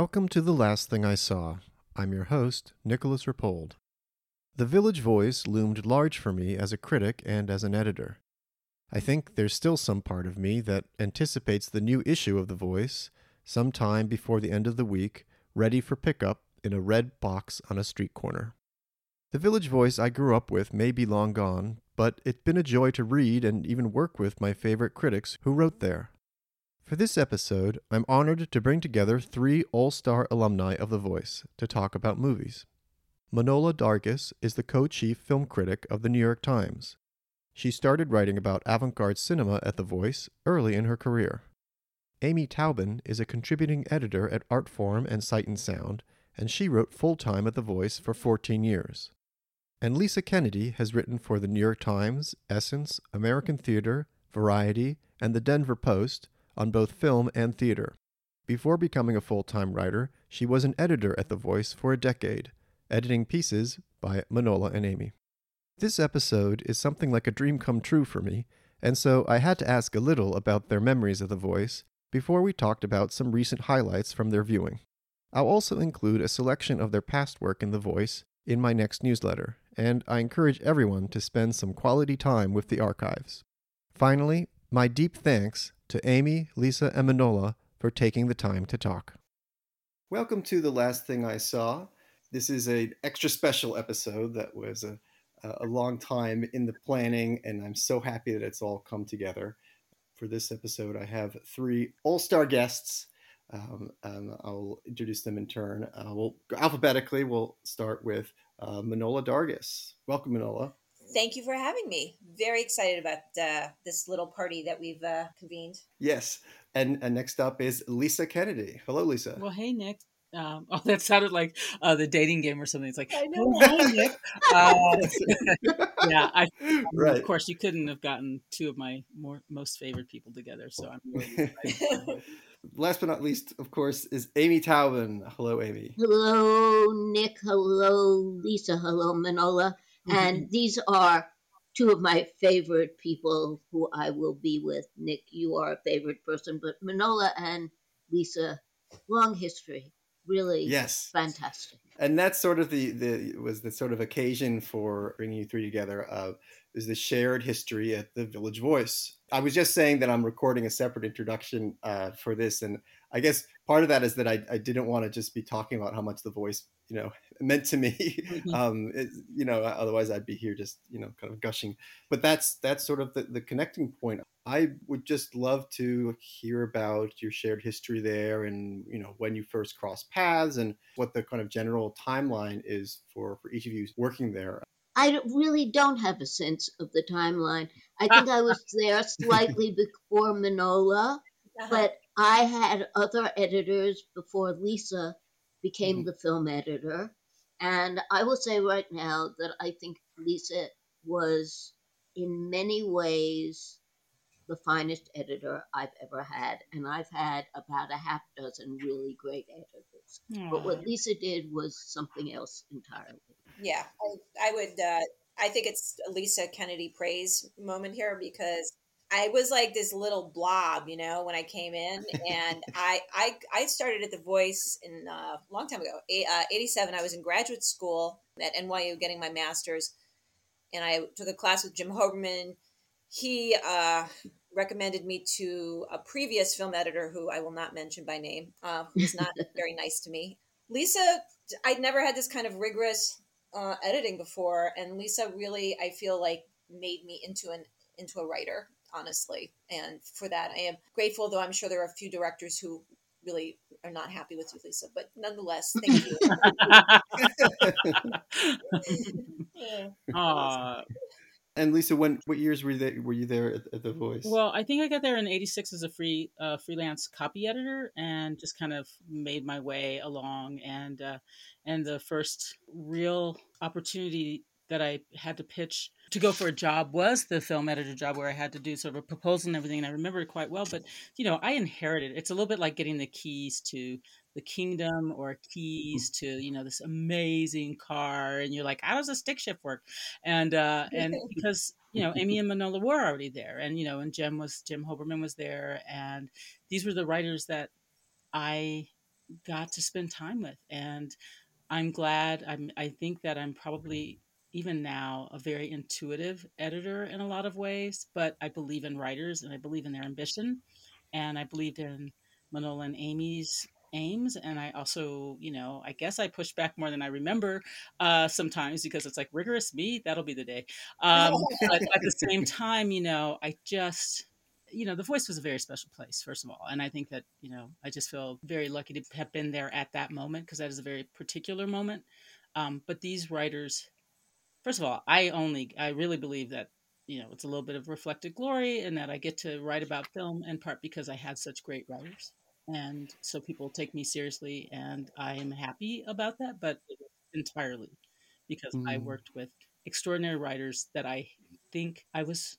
Welcome to The Last Thing I Saw. I'm your host, Nicolas Rapold. The Village Voice loomed large for me as a critic and as an editor. I think there's still some part of me that anticipates the new issue of The Voice sometime before the end of the week, ready for pickup in a red box on a street corner. The Village Voice I grew up with may be long gone, but it's been a joy to read and even work with my favorite critics who wrote there. For this episode, I'm honored to bring together three all star alumni of The Voice to talk about movies. Manohla Dargis is the co chief film critic of The New York Times. She started writing about avant garde cinema at The Voice early in her career. Amy Taubin is a contributing editor at Artforum and Sight and Sound, and she wrote full time at The Voice for 14 years. And Lisa Kennedy has written for The New York Times, Essence, American Theatre, Variety, and The Denver Post on both film and theater. Before becoming a full time writer, she was an editor at The Voice for a decade, editing pieces by Manohla and Amy. This episode is something like a dream come true for me, and so I had to ask a little about their memories of The Voice before we talked about some recent highlights from their viewing. I'll also include a selection of their past work in The Voice in my next newsletter, and I encourage everyone to spend some quality time with the archives. Finally, my deep thanks to Amy, Lisa, and Manohla for taking the time to talk. Welcome to The Last Thing I Saw. This is an extra special episode that was a, a long time in the planning, and I'm so happy that it's all come together. For this episode, I have three all star guests. Um, I'll introduce them in turn. Uh, we'll alphabetically. We'll start with uh, Manohla Dargis. Welcome, Manohla thank you for having me. Very excited about uh, this little party that we've uh, convened. Yes. And, and next up is Lisa Kennedy. Hello, Lisa. Well, hey, Nick. Um, oh, that sounded like uh, the dating game or something. It's like, I know. Oh, hi, Nick. Uh, yeah, I, right. of course, you couldn't have gotten two of my more most favorite people together. So I'm really Last but not least, of course, is Amy Taubin. Hello, Amy. Hello, Nick. Hello, Lisa. Hello, Manohla. And mm-hmm. these are two of my favorite people who I will be with. Nick, you are a favorite person, but Manohla and Lisa, long history, really yes, fantastic. And that's sort of the the was the sort of occasion for bringing you three together. Uh, is the shared history at the Village Voice. I was just saying that I'm recording a separate introduction uh, for this, and I guess part of that is that I, I didn't want to just be talking about how much the voice you know meant to me mm-hmm. um it, you know otherwise i'd be here just you know kind of gushing but that's that's sort of the, the connecting point i would just love to hear about your shared history there and you know when you first crossed paths and what the kind of general timeline is for for each of you working there I really don't have a sense of the timeline. I think I was there slightly before Manohla, uh-huh. but I had other editors before Lisa became mm-hmm. the film editor. And I will say right now that I think Lisa was, in many ways, the finest editor I've ever had. And I've had about a half dozen really great editors. Aww. But what Lisa did was something else entirely. Yeah, I, I would. Uh, I think it's Lisa Kennedy praise moment here because I was like this little blob, you know, when I came in, and I I I started at the Voice in uh, a long time ago, uh, eighty seven. I was in graduate school at NYU getting my master's, and I took a class with Jim Hoberman. He uh, recommended me to a previous film editor who I will not mention by name, uh, who was not very nice to me. Lisa, I'd never had this kind of rigorous uh, editing before, and Lisa really, I feel like, made me into an into a writer honestly. And for that, I am grateful, though I'm sure there are a few directors who really are not happy with you, Lisa. But nonetheless, thank you. yeah. And Lisa, when what years were you there, were you there at, at, the Voice? Well, I think I got there in '86 as a free uh, freelance copy editor, and just kind of made my way along. And uh, and the first real opportunity that I had to pitch to go for a job was the film editor job where I had to do sort of a proposal and everything. And I remember it quite well. But, you know, I inherited it's a little bit like getting the keys to the kingdom or keys to, you know, this amazing car. And you're like, how does a stick shift work? And, uh, and because, you know, Amy and Manohla were already there. And, you know, and Jim was, Jim Hoberman was there. And these were the writers that I got to spend time with. And I'm glad. I'm. I think that I'm probably even now a very intuitive editor in a lot of ways. But I believe in writers and I believe in their ambition, and I believed in Manohla and Amy's aims and i also you know i guess i push back more than i remember uh sometimes because it's like rigorous me that'll be the day um but at the same time you know i just you know the voice was a very special place first of all and i think that you know i just feel very lucky to have been there at that moment because that is a very particular moment um but these writers first of all i only i really believe that you know it's a little bit of reflected glory and that i get to write about film in part because i had such great writers. And so people take me seriously and i am happy about that but entirely because mm. i worked with extraordinary writers that i think i was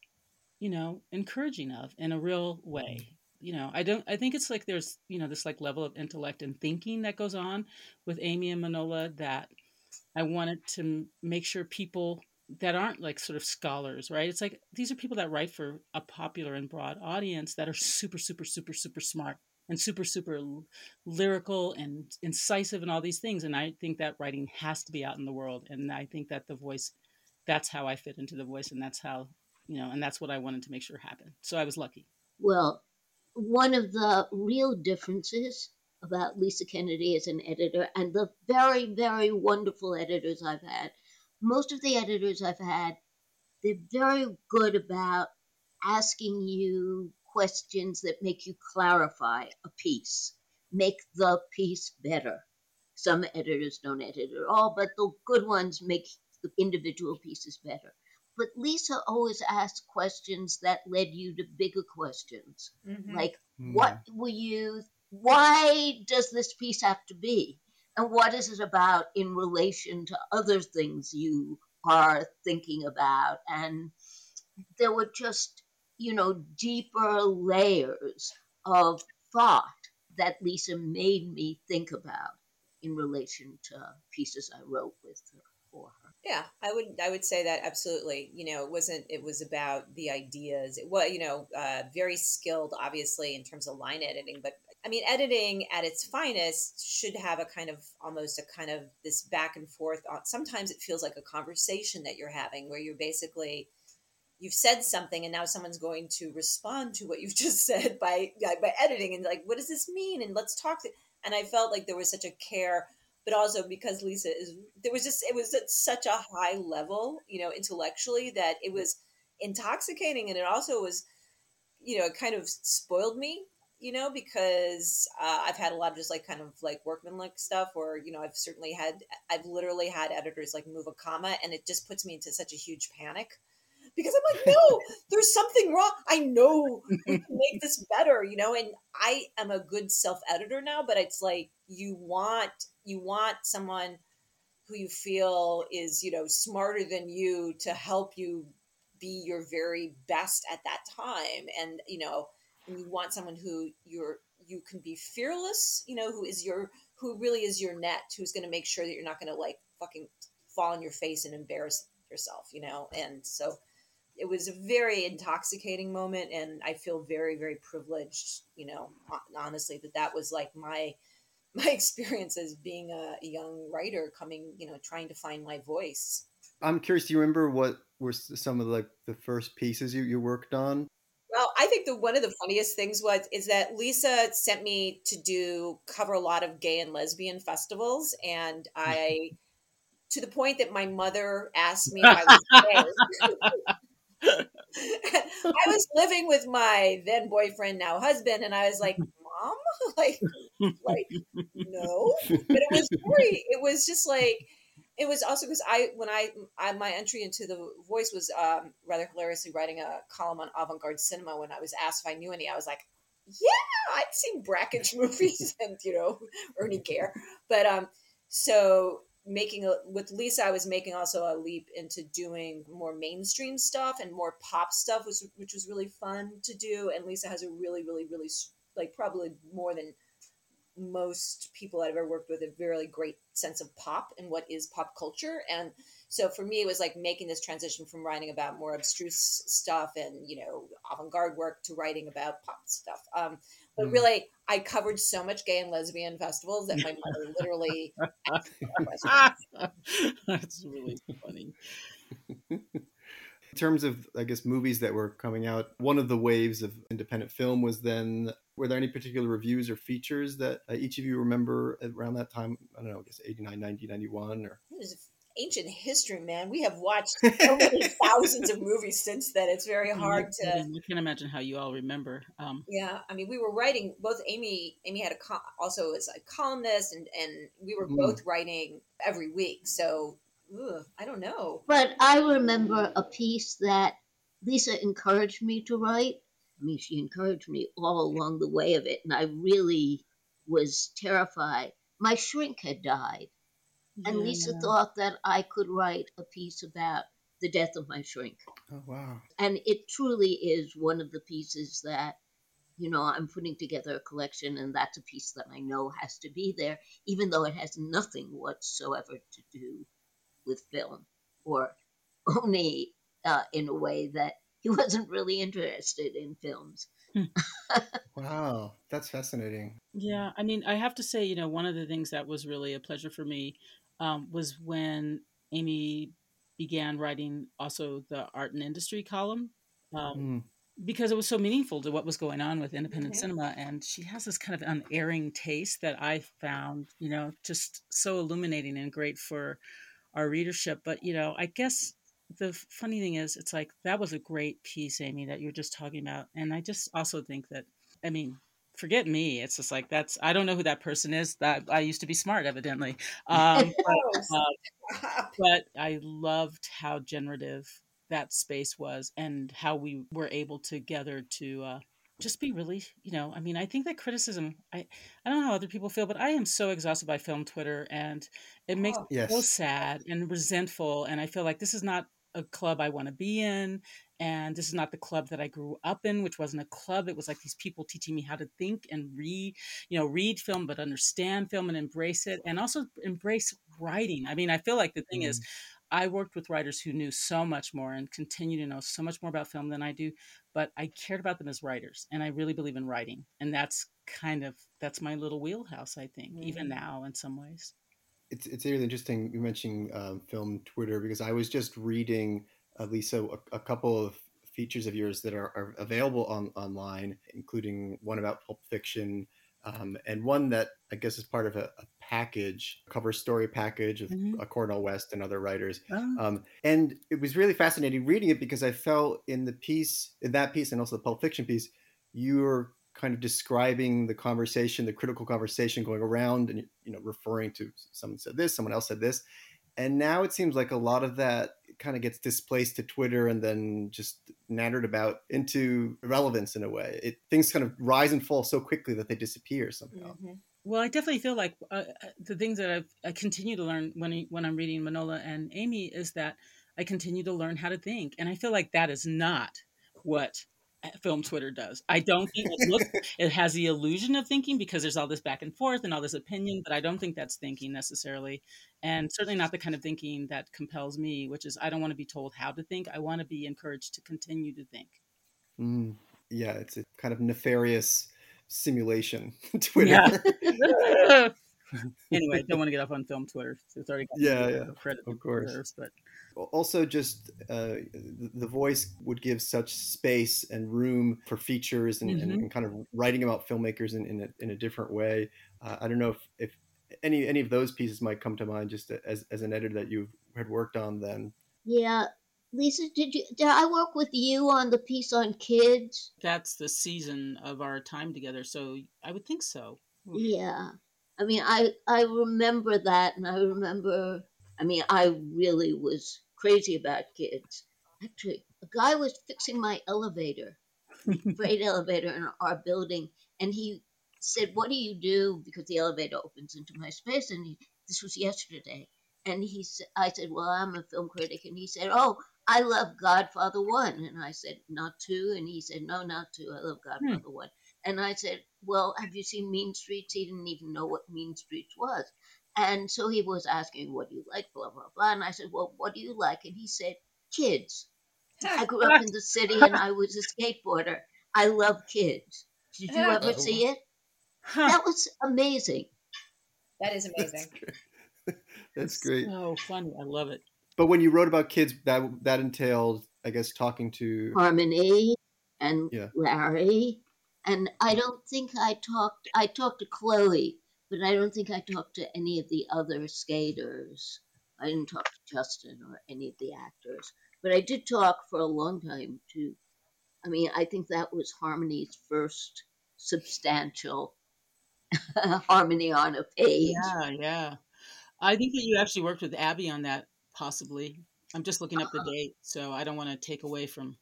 you know encouraging of in a real way. You know i don't i think it's like there's you know this like level of intellect and thinking that goes on with amy and manohla that i wanted to make sure people that aren't like sort of scholars right? It's like these are people that write for a popular and broad audience that are super super super super smart and super super lyrical and incisive and all these things and i think that writing has to be out in the world and i think that the voice that's how i fit into the voice and that's how you know and that's what i wanted to make sure happened. So i was lucky. Well one of the real differences about lisa kennedy as an editor and the very very wonderful editors i've had most of the editors i've had they're very good about asking you questions that make you clarify a piece, make the piece better. Some editors don't edit at all, but the good ones make the individual pieces better. But Lisa always asked questions that led you to bigger questions. Mm-hmm. Like, mm. what were you, why does this piece have to be? And what is it about in relation to other things you are thinking about? And there were just you know, deeper layers of thought that Lisa made me think about in relation to pieces I wrote with her for her. Yeah, I would I would say that absolutely. You know, it wasn't it was about the ideas. It was you know uh, very skilled, obviously in terms of line editing, but I mean, editing at its finest should have a kind of almost a kind of this back and forth. Sometimes it feels like a conversation that you're having, where you're basically you've said something and now someone's going to respond to what you've just said by by editing and like what does this mean and let's talk and i felt like there was such a care but also because lisa is there was just it was at such a high level you know intellectually that it was intoxicating and it also was you know it kind of spoiled me you know because uh, i've had a lot of just like kind of like workmanlike stuff where you know i've certainly had i've literally had editors like move a comma and it just puts me into such a huge panic because I'm like, no, there's something wrong. I know we can make this better, you know. And I am a good self editor now, but it's like you want you want someone who you feel is you know smarter than you to help you be your very best at that time, and you know, and you want someone who you're you can be fearless, you know, who is your who really is your net, who's going to make sure that you're not going to like fucking fall on your face and embarrass yourself, you know. And so it was a very intoxicating moment and i feel very very privileged you know honestly that that was like my my experience as being a, young writer coming you know trying to find my voice i'm curious do you remember what were some of the, like the first pieces you, you worked on I think the one of the funniest things was is that Lisa sent me to do cover a lot of gay and lesbian festivals, and mm-hmm. I, to the point that my mother asked me if I was gay. I was living with my then boyfriend, now husband, and I was like, "Mom, like, like, no." But it was very. It was just like it was also because I when I, I, my entry into the voice was um, rather hilariously writing a column on avant-garde cinema when I was asked if I knew any I was like yeah I'd seen Brakhage movies and you know Ernie Gehr but um so making a with Lisa, I was making also a leap into doing more mainstream stuff and more pop stuff, which which was really fun to do. And Lisa has a really, really, really like probably more than most people I've ever worked with a really great sense of pop and what is pop culture. And so for me, it was like making this transition from writing about more abstruse stuff and, you know, avant-garde work to writing about pop stuff. Um, but Mm. really, I covered so much gay and lesbian festivals that my mother literally. asked me questions. That's really funny. In terms of, I guess, movies that were coming out, one of the waves of independent film was then. Were there any particular reviews or features that uh, each of you remember around that time? I don't know, I guess 89, 90, 91, or It was ancient history, man. We have watched so many thousands of movies since then. It's very hard I, to. I can't imagine how you all remember. Um, Yeah, I mean, we were writing. Both Amy, Amy had a co- also was a columnist, and and we were Mm. both writing every week. So ugh, I don't know. But I remember a piece that Lisa encouraged me to write. I mean, she encouraged me all along the way of it, and I really was terrified. My shrink had died, and Lisa yeah. thought that I could write a piece about the death of my shrink. oh wow, And it truly is one of the pieces that, you know, I'm putting together a collection, and that's a piece that I know has to be there, even though it has nothing whatsoever to do with film, or only uh, in a way that he wasn't really interested in films. wow, that's fascinating. Yeah, I mean, I have to say, you know, one of the things that was really a pleasure for me um, was when Amy began writing also the art and industry column. Um, Mm. because it was so meaningful to what was going on with independent Mhm. cinema and she has this kind of unerring taste that i found you know just so illuminating and great for our readership but you know i guess the funny thing is it's like that was a great piece amy that you're just talking about and i just also think that i mean forget me it's just like that's i don't know who that person is that i used to be smart evidently um, but, uh, but I loved how generative that space was and how we were able together to uh, just be really, you know, I mean, I think that criticism, I, I don't know how other people feel, but I am so exhausted by film Twitter and it makes Oh. me so sad and resentful. And I feel like this is not a club I want to be in. And this is not the club that I grew up in, which wasn't a club. It was like these people teaching me how to think and read, you know, read film, but understand film and embrace it and also embrace writing. I mean, I feel like the thing is, I worked with writers who knew so much more and continue to know so much more about film than I do, but I cared about them as writers and I really believe in writing. And that's kind of that's my little wheelhouse, I think, even Mhm. now in some ways. It's it's really interesting you mentioning um, film Twitter because I was just reading uh, Lisa a, a couple of features of yours that are, are available on online, including one about Pulp Fiction um, and one that I guess is part of a, a package, a cover story package of Mhm. uh, Cornel West and other writers. Oh, Um, and it was really fascinating reading it because I felt in the piece, in that piece, and also the Pulp Fiction piece, you were kind of describing the conversation, the critical conversation going around, and you know, referring to someone said this, someone else said this, and now it seems like a lot of that kind of gets displaced to Twitter and then just nattered about into irrelevance in a way. It things kind of rise and fall so quickly that they disappear somehow. Mhm. Well, I definitely feel like uh, uh, the things that I've, I continue to learn when when I'm reading Manohla and Amy is that I continue to learn how to think, and I feel like that is not what film Twitter does. I don't think it looks it has the illusion of thinking because there's all this back and forth and all this opinion, but I don't think that's thinking necessarily, and certainly not the kind of thinking that compels me, which is I don't want to be told how to think. I want to be encouraged to continue to think. Mm, yeah, it's a kind of nefarious simulation. Twitter. Anyway, don't want to get up on film Twitter. It's already got Yeah, yeah, credit of course. deserves, but also just uh, the the voice would give such space and room for features and, and, Mhm. and kind of writing about filmmakers in, in, a, in a different way uh, i don't know if, if any any of those pieces might come to mind just as, as an editor that you had worked on then Yeah. Lisa, did you did I work with you on the piece on kids? that's the season of our time together. So I would think so. Yeah. I mean, I I remember that, and I remember. I mean, I really was crazy about kids. Actually, a guy was fixing my elevator, freight elevator in our building, and he said, "What do you do?" Because the elevator opens into my space, and he, this was yesterday. And he said, "I said, well, I'm a film critic," and he said, "Oh, I love Godfather One," and I said, "Not two," and he said, "No, not two. I love hmm. Godfather One." And I said, Well, have you seen Mean Streets? He didn't even know what Mean Streets was. And so he was asking, What do you like? Blah, blah, blah. And I said, Well, what do you like? And he said, Kids. I grew up in the city and I was a skateboarder. I love kids. Did you ever see it? Huh. That was amazing. That is amazing. That's great. So funny. I love it. But when you wrote about kids, that that entailed, I guess, talking to. Harmony and Yeah. Larry. And I don't think I talked, I talked to Chloe, but I don't think I talked to any of the other skaters. I didn't talk to Justin or any of the actors. But I did talk for a long time to, I mean, I think that was Harmony's first substantial Harmony on a page. Yeah, yeah. I think that you actually worked with Abby on that, possibly. I'm just looking up the uh-huh. date, so I don't want to take away from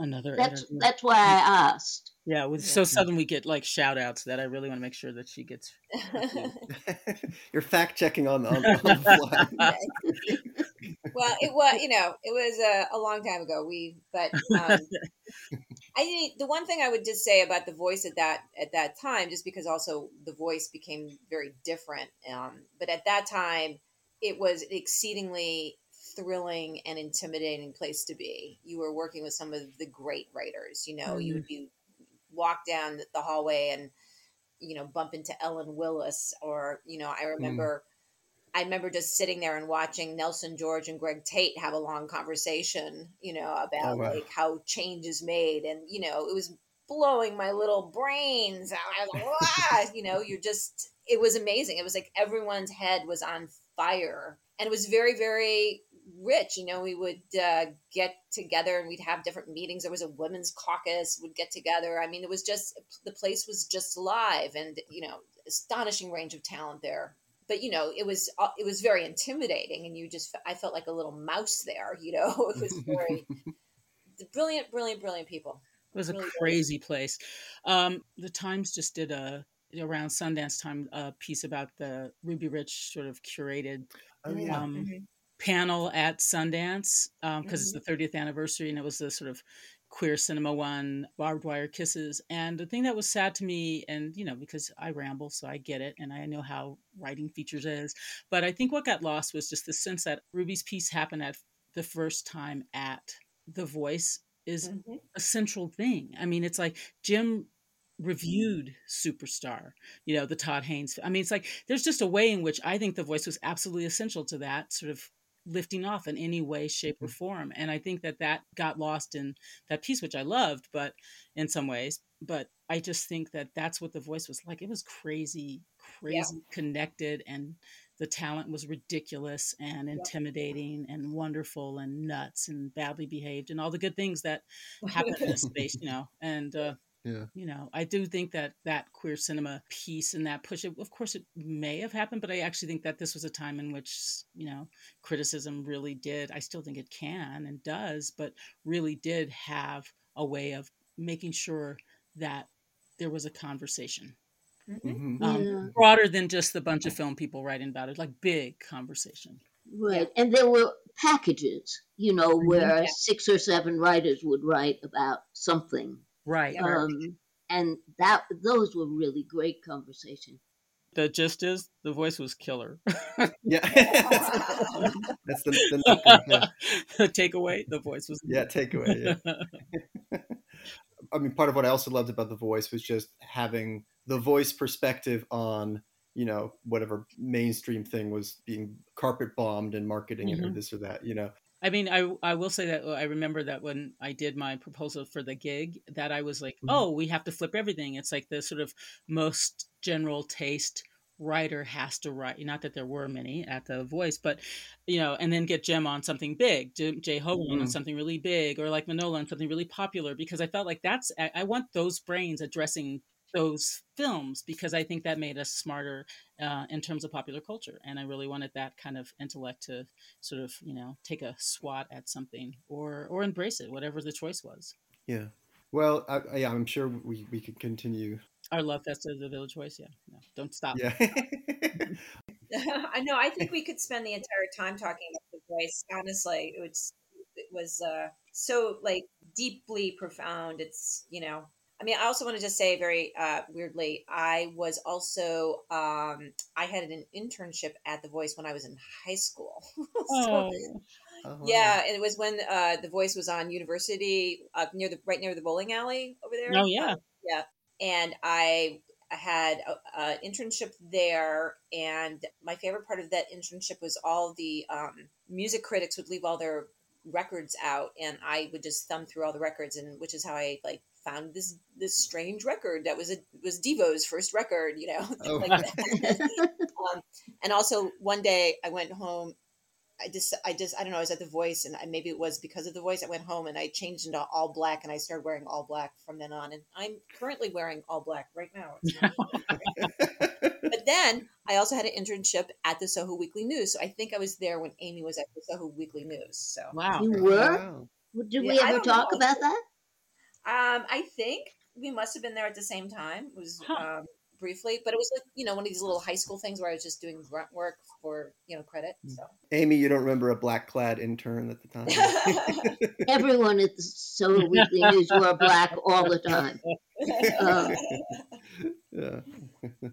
another That's editor. that's why I asked. Yeah, with so sudden we get like shout outs that I really want to make sure that she gets. You're fact checking on, on, on the fly. well, it was you know it was a, a long time ago. We but um, I the one thing I would just say about the voice at that at that time, just because also the voice became very different. Um, but at that time, it was exceedingly thrilling and intimidating place to be. You were working with some of the great writers. You know, you mm-hmm. would be walk down the hallway and you know bump into Ellen Willis, or you know, I mm. remember. I remember just sitting there and watching Nelson George and Greg Tate have a long conversation, you know, oh, about Oh, wow. like how change is made. And, you know, it was blowing my little brains. Like, you know, you're just, it was amazing. It was like everyone's head was on fire. And it was very, very rich. You know, we would uh, get together and we'd have different meetings. There was a women's caucus, would get together. I mean, it was just, the place was just alive and, you know, astonishing range of talent there but you know it was uh, it was very intimidating and you just i felt like a little mouse there you know it was very brilliant brilliant brilliant people It was a Really good. crazy place. Um, the Times just did a around Sundance time a piece about the Ruby Rich sort of curated Oh, yeah. um, Mhm. Panel at Sundance because it's Mhm. the 30th anniversary and it was the sort of queer cinema one, barbed wire kisses. And the thing that was sad to me, and you know, because I ramble, so I get it, and I know how writing features is, but I think what got lost was just the sense that Ruby's piece happened at the first time at The Voice is Mhm. a central thing. I mean, it's like Jim reviewed Superstar, you know, the Todd Haynes. I mean, it's like there's just a way in which I think the voice was absolutely essential to that sort of lifting off in any way, shape, or form. And I think that that got lost in that piece, which I loved, but in some ways. But I just think that that's what the voice was like. It was crazy, crazy connected, and the talent was ridiculous and intimidating and wonderful and nuts and badly behaved and all the good things that happen in this space, you know. And uh, Yeah. you know, I do think that that queer cinema piece and that push, it, of course, it may have happened, but I actually think that this was a time in which you know criticism really did. I still think it can and does, but really did have a way of making sure that there was a conversation Mhm. Mhm. um, Yeah. broader than just the bunch of film people writing about it, like big conversation. Right. And there were packages, you know, where Yeah. six or seven writers would write about something. Right. Yeah. Um, and that those were really great conversations. The gist is the voice was killer. Yeah. That's the, the yeah. the takeaway, the voice was Yeah, takeaway. Yeah. I mean, part of what I also loved about the voice was just having the voice perspective on, you know, whatever mainstream thing was being carpet bombed and marketing it or this or that, you know. I mean, I I will say that uh, I remember that when I did my proposal for the gig, that I was like, Mhm. oh, we have to flip everything. It's like the sort of most general taste writer has to write. Not that there were many at the Voice, but you know, and then get Jim on something big, Jim, J. Hoberman on Mhm. something really big, or like Manohla on something really popular, because I felt like that's I, I want those brains addressing those films because I think that made us smarter uh, in terms of popular culture, and I really wanted that kind of intellect to sort of you know take a swat at something or or embrace it, whatever the choice was. Yeah. Well, I, I- yeah, I'm sure we, we could continue. Our love fest of the Village Voice, yeah, no, don't stop. Yeah. I know. I think we could spend the entire time talking about the voice. Honestly, it was it was uh, so like deeply profound. It's you know. I mean, I also want to just say very uh, weirdly. I was also um, I had an internship at The Voice when I was in high school. so, Oh, Oh. Yeah, and it was when uh, the voice was on University uh, near the right near the bowling alley over there. Oh, yeah. Uh, yeah. And I I had an internship there, and my favorite part of that internship was all the um, music critics would leave all their records out, and I would just thumb through all the records, and which is how I like found this this strange record that was a was Devo's first record, you know, Oh. like that. um, and also one day I went home. I just, I just, I don't know. I was at the Voice, and I, maybe it was because of the Voice. I went home and I changed into all black, and I started wearing all black from then on. And I'm currently wearing all black right now. but then I also had an internship at the Soho Weekly News, so I think I was there when Amy was at the Soho Weekly News. So, Wow. You were? Wow. Did we I ever talk know. about that? Um, I think we must have been there at the same time. It was Huh. um, briefly, but it was like you know one of these little high school things where I was just doing grunt work for you know credit. So. Amy, you don't remember a black clad intern at the time? Everyone at the Soho Weekly News wore black all the time. Um, yeah.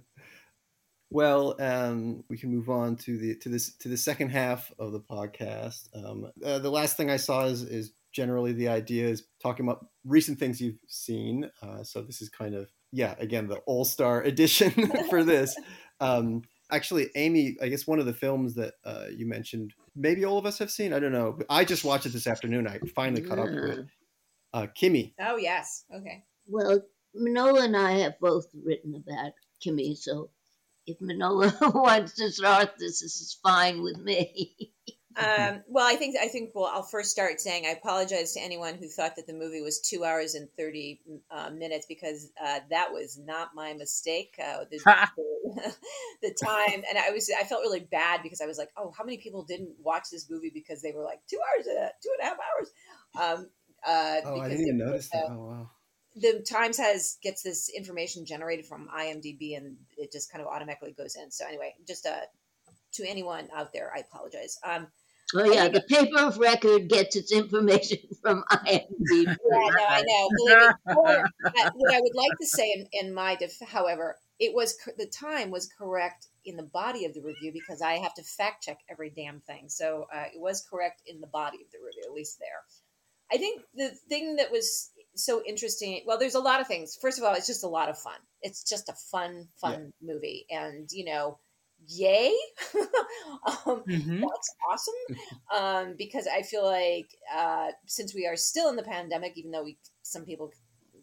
well, um, we can move on to the to this to the second half of the podcast. Um, uh, the last thing I saw is is generally the idea is talking about recent things you've seen. Uh, so this is kind of yeah, again the all star edition for this. Um, actually, Amy, I guess one of the films that uh, you mentioned, maybe all of us have seen. I don't know. I just watched it this afternoon. I finally caught up with it. Uh, Kimi. oh yes, okay. Well, Manohla and I have both written about Kimi, so if Manohla wants to start this, this is fine with me. Um, well, I think I think well, I'll first start saying I apologize to anyone who thought that the movie was two hours and thirty uh, minutes because uh, that was not my mistake. Uh, the, the, the time, and I was I felt really bad because I was like, oh, how many people didn't watch this movie because they were like two hours, uh, two and a half hours. Um, uh, Oh, I didn't even notice that. uh, Oh wow. the Times has gets this information generated from IMDb, and it just kind of automatically goes in. So anyway, just uh, to anyone out there, I apologize. Um, Oh yeah, the paper of record gets its information from IMDb. Yeah, no, I know. Believe. Or, uh, what I would like to say in, in my def- however, it was the time was correct in the body of the review because I have to fact check every damn thing. So uh, it was correct in the body of the review, at least there. I think the thing that was so interesting. Well, there's a lot of things. First of all, it's just a lot of fun. It's just a fun, fun movie, and you know, yay! um, Mhm. that's awesome um, because I feel like uh, since we are still in the pandemic, even though we some people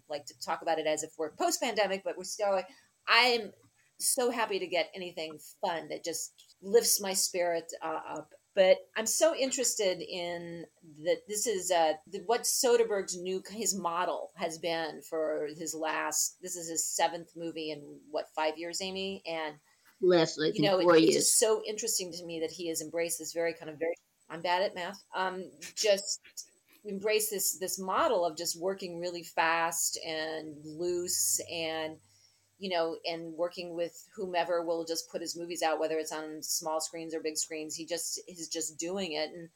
like to talk about it as if we're post pandemic, but we're still like I'm so happy to get anything fun that just lifts my spirit uh, up. But I'm so interested in that. This is uh, the, what Soderbergh's new his model has been for his last. This is his seventh movie in what five years, Amy, and I think, you know, four it- it's just so interesting to me that he has embraced this very kind of very. I'm bad at math. Um, just embrace this this model of just working really fast and loose and you know and working with whomever will just put his movies out whether it's on small screens or big screens he just is just doing it and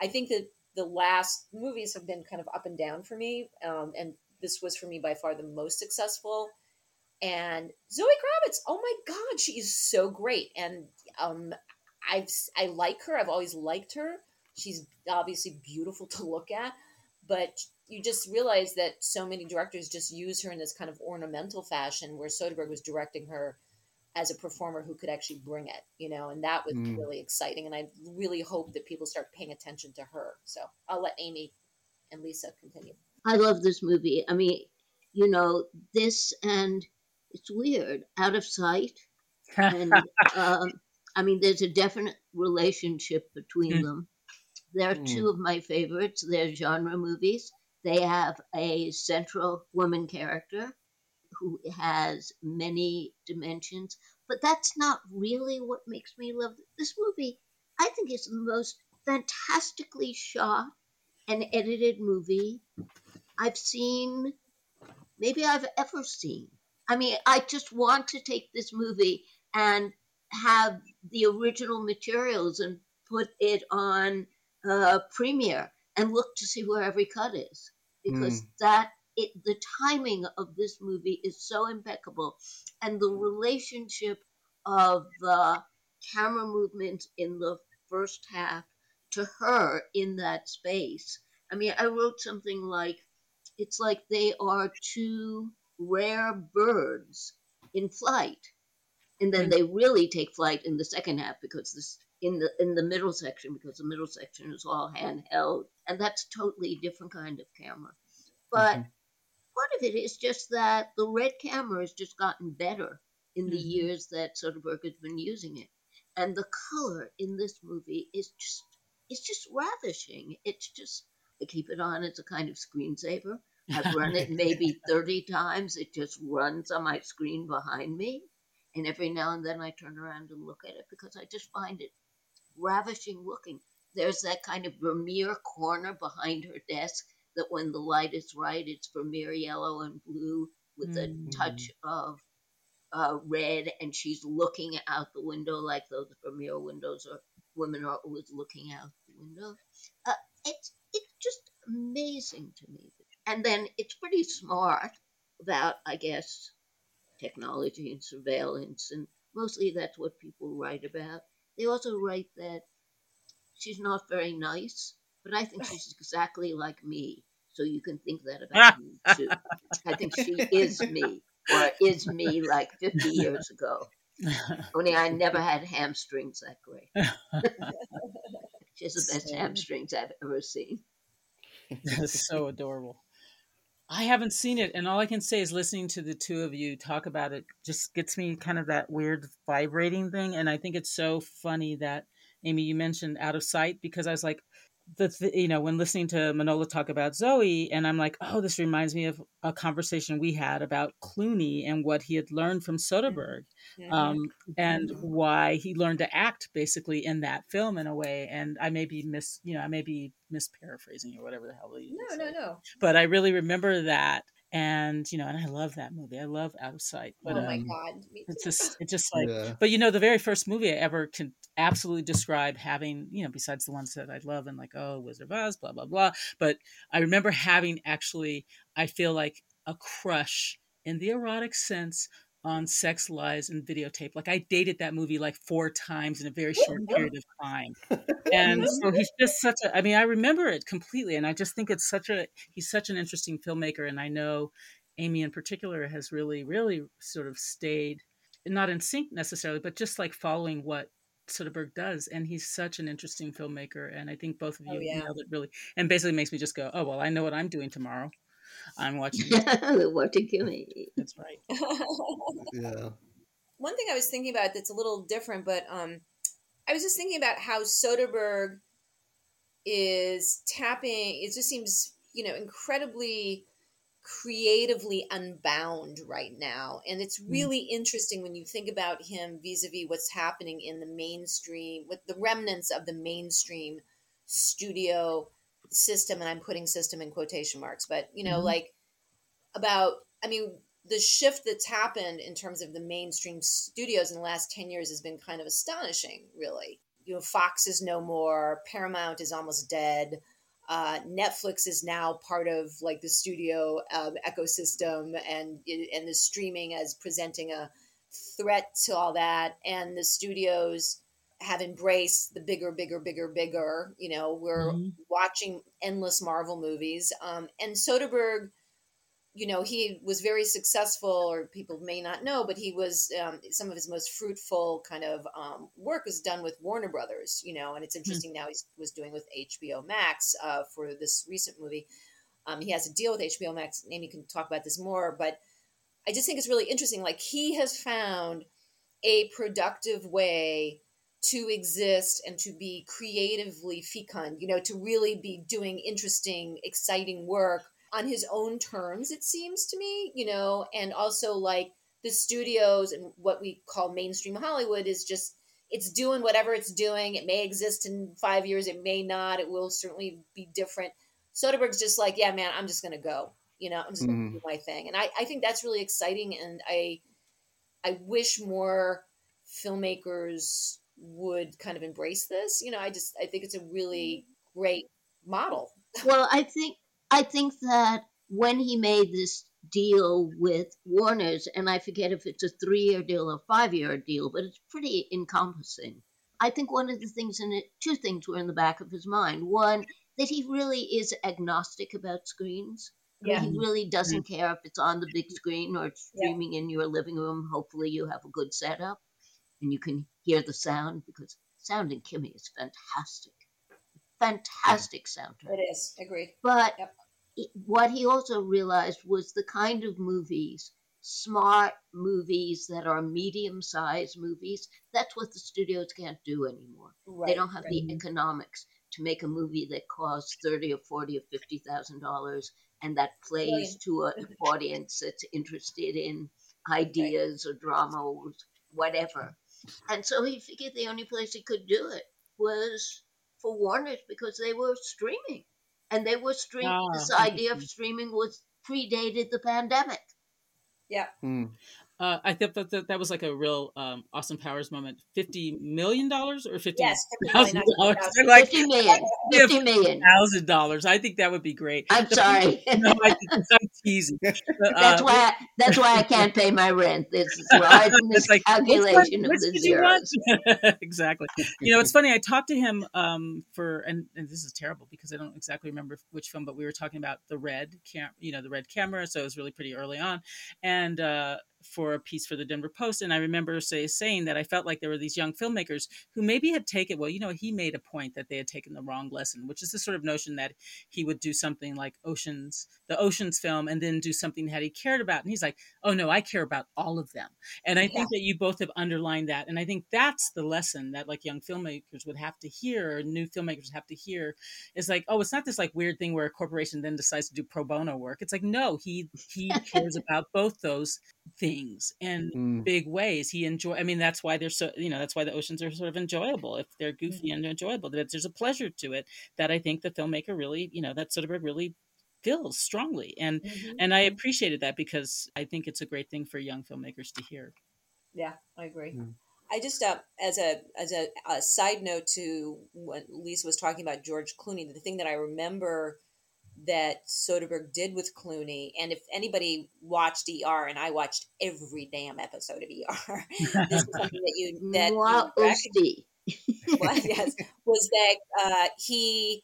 i think that the last movies have been kind of up and down for me um, and this was for me by far the most successful and Zoe Kravitz, oh my god, she is so great, and um, I've I like her. I've always liked her. She's obviously beautiful to look at, but you just realize that so many directors just use her in this kind of ornamental fashion, where Soderbergh was directing her as a performer who could actually bring it, you know, and that was Mm. really exciting. And I really hope that people start paying attention to her. So I'll let Amy and Lisa continue. I love this movie. I mean, you know, this and it's weird, out of sight. And um, I mean, there's a definite relationship between Mm. them. There are Mm. two of my favorites. They're genre movies. They have a central woman character who has many dimensions, but that's not really what makes me love this movie. I think it's the most fantastically shot and edited movie I've seen, maybe I've ever seen. I mean, I just want to take this movie and have the original materials and put it on uh, Premiere and look to see where every cut is. Because that it the timing of this movie is so impeccable. And the relationship of the camera movement in the first half to her in that space. I mean, I wrote something like, it's like they are two rare birds in flight. And then they really take flight in the second half because this in the in the middle section because the middle section is all handheld and that's totally different kind of camera. But mm-hmm. part of it is just that the red camera has just gotten better in the mm-hmm. years that Soderbergh has been using it. And the color in this movie is just it's just ravishing. It's just I keep it on as a kind of screensaver. I've run it maybe 30 times. It just runs on my screen behind me. And every now and then I turn around and look at it because I just find it ravishing looking. There's that kind of Vermeer corner behind her desk that when the light is right, it's Vermeer yellow and blue with mm-hmm. a touch of uh, red, and she's looking out the window like those Vermeer windows or women are always looking out the window. Uh, it's it's just amazing to me. And then it's pretty smart about, I guess, technology and surveillance, and mostly that's what people write about. They also write that she's not very nice, but I think she's exactly like me. So you can think that about me too. I think she is me, or is me like 50 years ago. Only I never had hamstrings that great. she has the best hamstrings I've ever seen. That's so adorable. I haven't seen it, and all I can say is listening to the two of you talk about it just gets me kind of that weird vibrating thing. And I think it's so funny that Amy, you mentioned out of sight because I was like, the th- you know when listening to Manohla talk about Zoe, and I'm like, oh, this reminds me of a conversation we had about Clooney and what he had learned from Soderbergh, mm-hmm. um, and mm-hmm. why he learned to act basically in that film in a way. And I may be mis, you know, I may be misparaphrasing or whatever the hell. No, no, no. But I really remember that and you know and i love that movie i love out of sight but, oh my um, god it's just it's just like yeah. but you know the very first movie i ever can absolutely describe having you know besides the ones that i love and like oh wizard of oz blah blah blah but i remember having actually i feel like a crush in the erotic sense on sex lies and videotape like i dated that movie like four times in a very short period of time and so he's just such a i mean i remember it completely and i just think it's such a he's such an interesting filmmaker and i know amy in particular has really really sort of stayed not in sync necessarily but just like following what Soderbergh does, and he's such an interesting filmmaker. And I think both of oh, you oh, yeah. nailed it really, and basically makes me just go, "Oh well, I know what I'm doing tomorrow. I'm watching. watching Kimi. That's right. yeah. One thing I was thinking about that's a little different, but um, I was just thinking about how Soderbergh is tapping. It just seems, you know, incredibly creatively unbound right now. And it's mm. really mm. interesting when you think about him vis a vis what's happening in the mainstream, with the remnants of the mainstream studio system. And I'm putting system in quotation marks, but, you know, mm-hmm. like about, I mean, the shift that's happened in terms of the mainstream studios in the last 10 years has been kind of astonishing, really. You know, Fox is no more, Paramount is almost dead. Uh, Netflix is now part of like the studio um, ecosystem and and the streaming as presenting a threat to all that, and the studios have embraced the bigger, bigger, bigger, bigger. You know, we're mm-hmm. watching endless Marvel movies, um, and Soderbergh you know, he was very successful, or people may not know, but he was um, some of his most fruitful kind of um, work was done with Warner Brothers, you know, and it's hmm. interesting mm-hmm. now he was doing with HBO Max uh, for this recent movie. Um, he has a deal with HBO Max. Amy can talk about this more, but I just think it's really interesting. Like he has found a productive way to exist and to be creatively fecund, you know, to really be doing interesting, exciting work on his own terms, it seems to me, you know, and also like the studios and what we call mainstream Hollywood is just it's doing whatever it's doing. It may exist in five years, it may not. It will certainly be different. Soderbergh's just like, yeah, man, I'm just gonna go. You know, I'm just gonna mm-hmm. do my thing, and I, I think that's really exciting. And I I wish more filmmakers would kind of embrace this. You know, I just I think it's a really mm-hmm. great model. Well, I think I think that when he made this deal with Warner's, and I forget if it's a three year deal or five year deal, but it's pretty encompassing. I think one of the things in it, two things were in the back of his mind. One, that he really is agnostic about screens. Yeah. He really mm-hmm. doesn't care if it's on the big screen or it's streaming yeah. in your living room. Hopefully, you have a good setup and you can hear the sound because sound in Kimi is fantastic. Fantastic soundtrack. It is. Agreed. But yep. it, what he also realized was the kind of movies, smart movies that are medium sized movies, that's what the studios can't do anymore. Right, they don't have right. the economics to make a movie that costs thirty or forty or fifty thousand dollars and that plays to an audience that's interested in ideas or drama or whatever. And so he figured the only place he could do it was for Warner's because they were streaming. And they were streaming. Oh. This idea of streaming was predated the pandemic. Yeah. Mm. Uh, I thought that, that that was like a real um, Austin Powers moment. Fifty million dollars or fifty yes, thousand dollars? Like fifty million. Fifty million. Thousand dollars. I think that would be great. I'm sorry. no, I, am teasing. But, that's uh, why. I, that's why I can't pay my rent. This is right in this like, calculation what, of the zeros. exactly. You know, it's funny. I talked to him um, for, and, and this is terrible because I don't exactly remember which film, but we were talking about the red cam, you know, the red camera. So it was really pretty early on, and. uh for a piece for the Denver Post, and I remember say saying that I felt like there were these young filmmakers who maybe had taken well, you know, he made a point that they had taken the wrong lesson, which is the sort of notion that he would do something like Oceans, the Oceans film, and then do something that he cared about, and he's like, oh no, I care about all of them, and I yeah. think that you both have underlined that, and I think that's the lesson that like young filmmakers would have to hear, or new filmmakers have to hear, is like, oh, it's not this like weird thing where a corporation then decides to do pro bono work. It's like no, he he cares about both those things in mm. big ways. He enjoy. I mean, that's why they're so. You know, that's why the oceans are sort of enjoyable. If they're goofy mm. and enjoyable, that there's a pleasure to it that I think the filmmaker really, you know, that sort of really feels strongly, and mm-hmm. and I mm-hmm. appreciated that because I think it's a great thing for young filmmakers to hear. Yeah, I agree. Mm. I just uh, as a as a, a, side note to what Lisa was talking about George Clooney, the thing that I remember that Soderbergh did with Clooney. And if anybody watched ER, and I watched every damn episode of ER, this is something that you that you what, yes, was that uh, he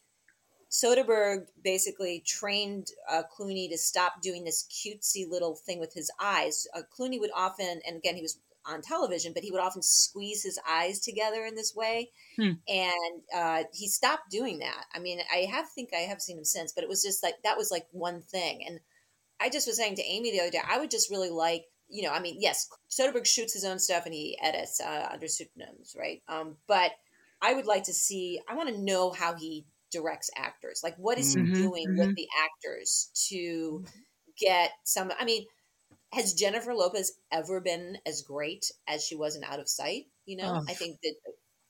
Soderbergh basically trained uh, Clooney to stop doing this cutesy little thing with his eyes. Uh, Clooney would often, and again, he was on television, but he would often squeeze his eyes together in this way. Hmm. And uh, he stopped doing that. I mean, I have think I have seen him since, but it was just like that was like one thing. And I just was saying to Amy the other day, I would just really like, you know, I mean, yes, Soderbergh shoots his own stuff and he edits uh, under pseudonyms, right? Um, but I would like to see. I want to know how he directs actors. Like, what is mm-hmm, he doing mm-hmm. with the actors to get some? I mean has Jennifer Lopez ever been as great as she was in Out of Sight? You know, oh. I think that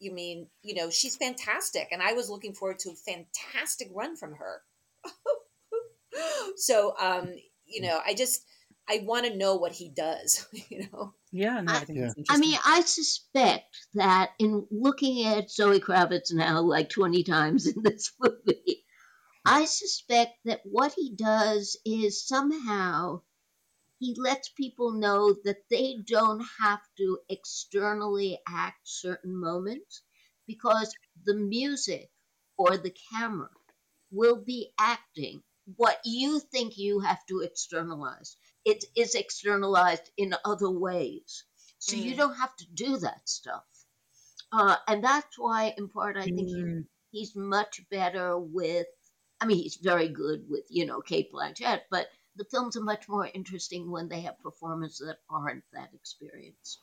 you mean, you know, she's fantastic. And I was looking forward to a fantastic run from her. so, um, you know, I just, I want to know what he does, you know? Yeah, no, I, I, yeah. I mean, I suspect that in looking at Zoe Kravitz now like 20 times in this movie, I suspect that what he does is somehow he lets people know that they don't have to externally act certain moments because the music or the camera will be acting what you think you have to externalize. It is externalized in other ways. So mm. you don't have to do that stuff. Uh, and that's why, in part, I think mm. he, he's much better with, I mean, he's very good with, you know, Cate Blanchett, but the films are much more interesting when they have performances that aren't that experience.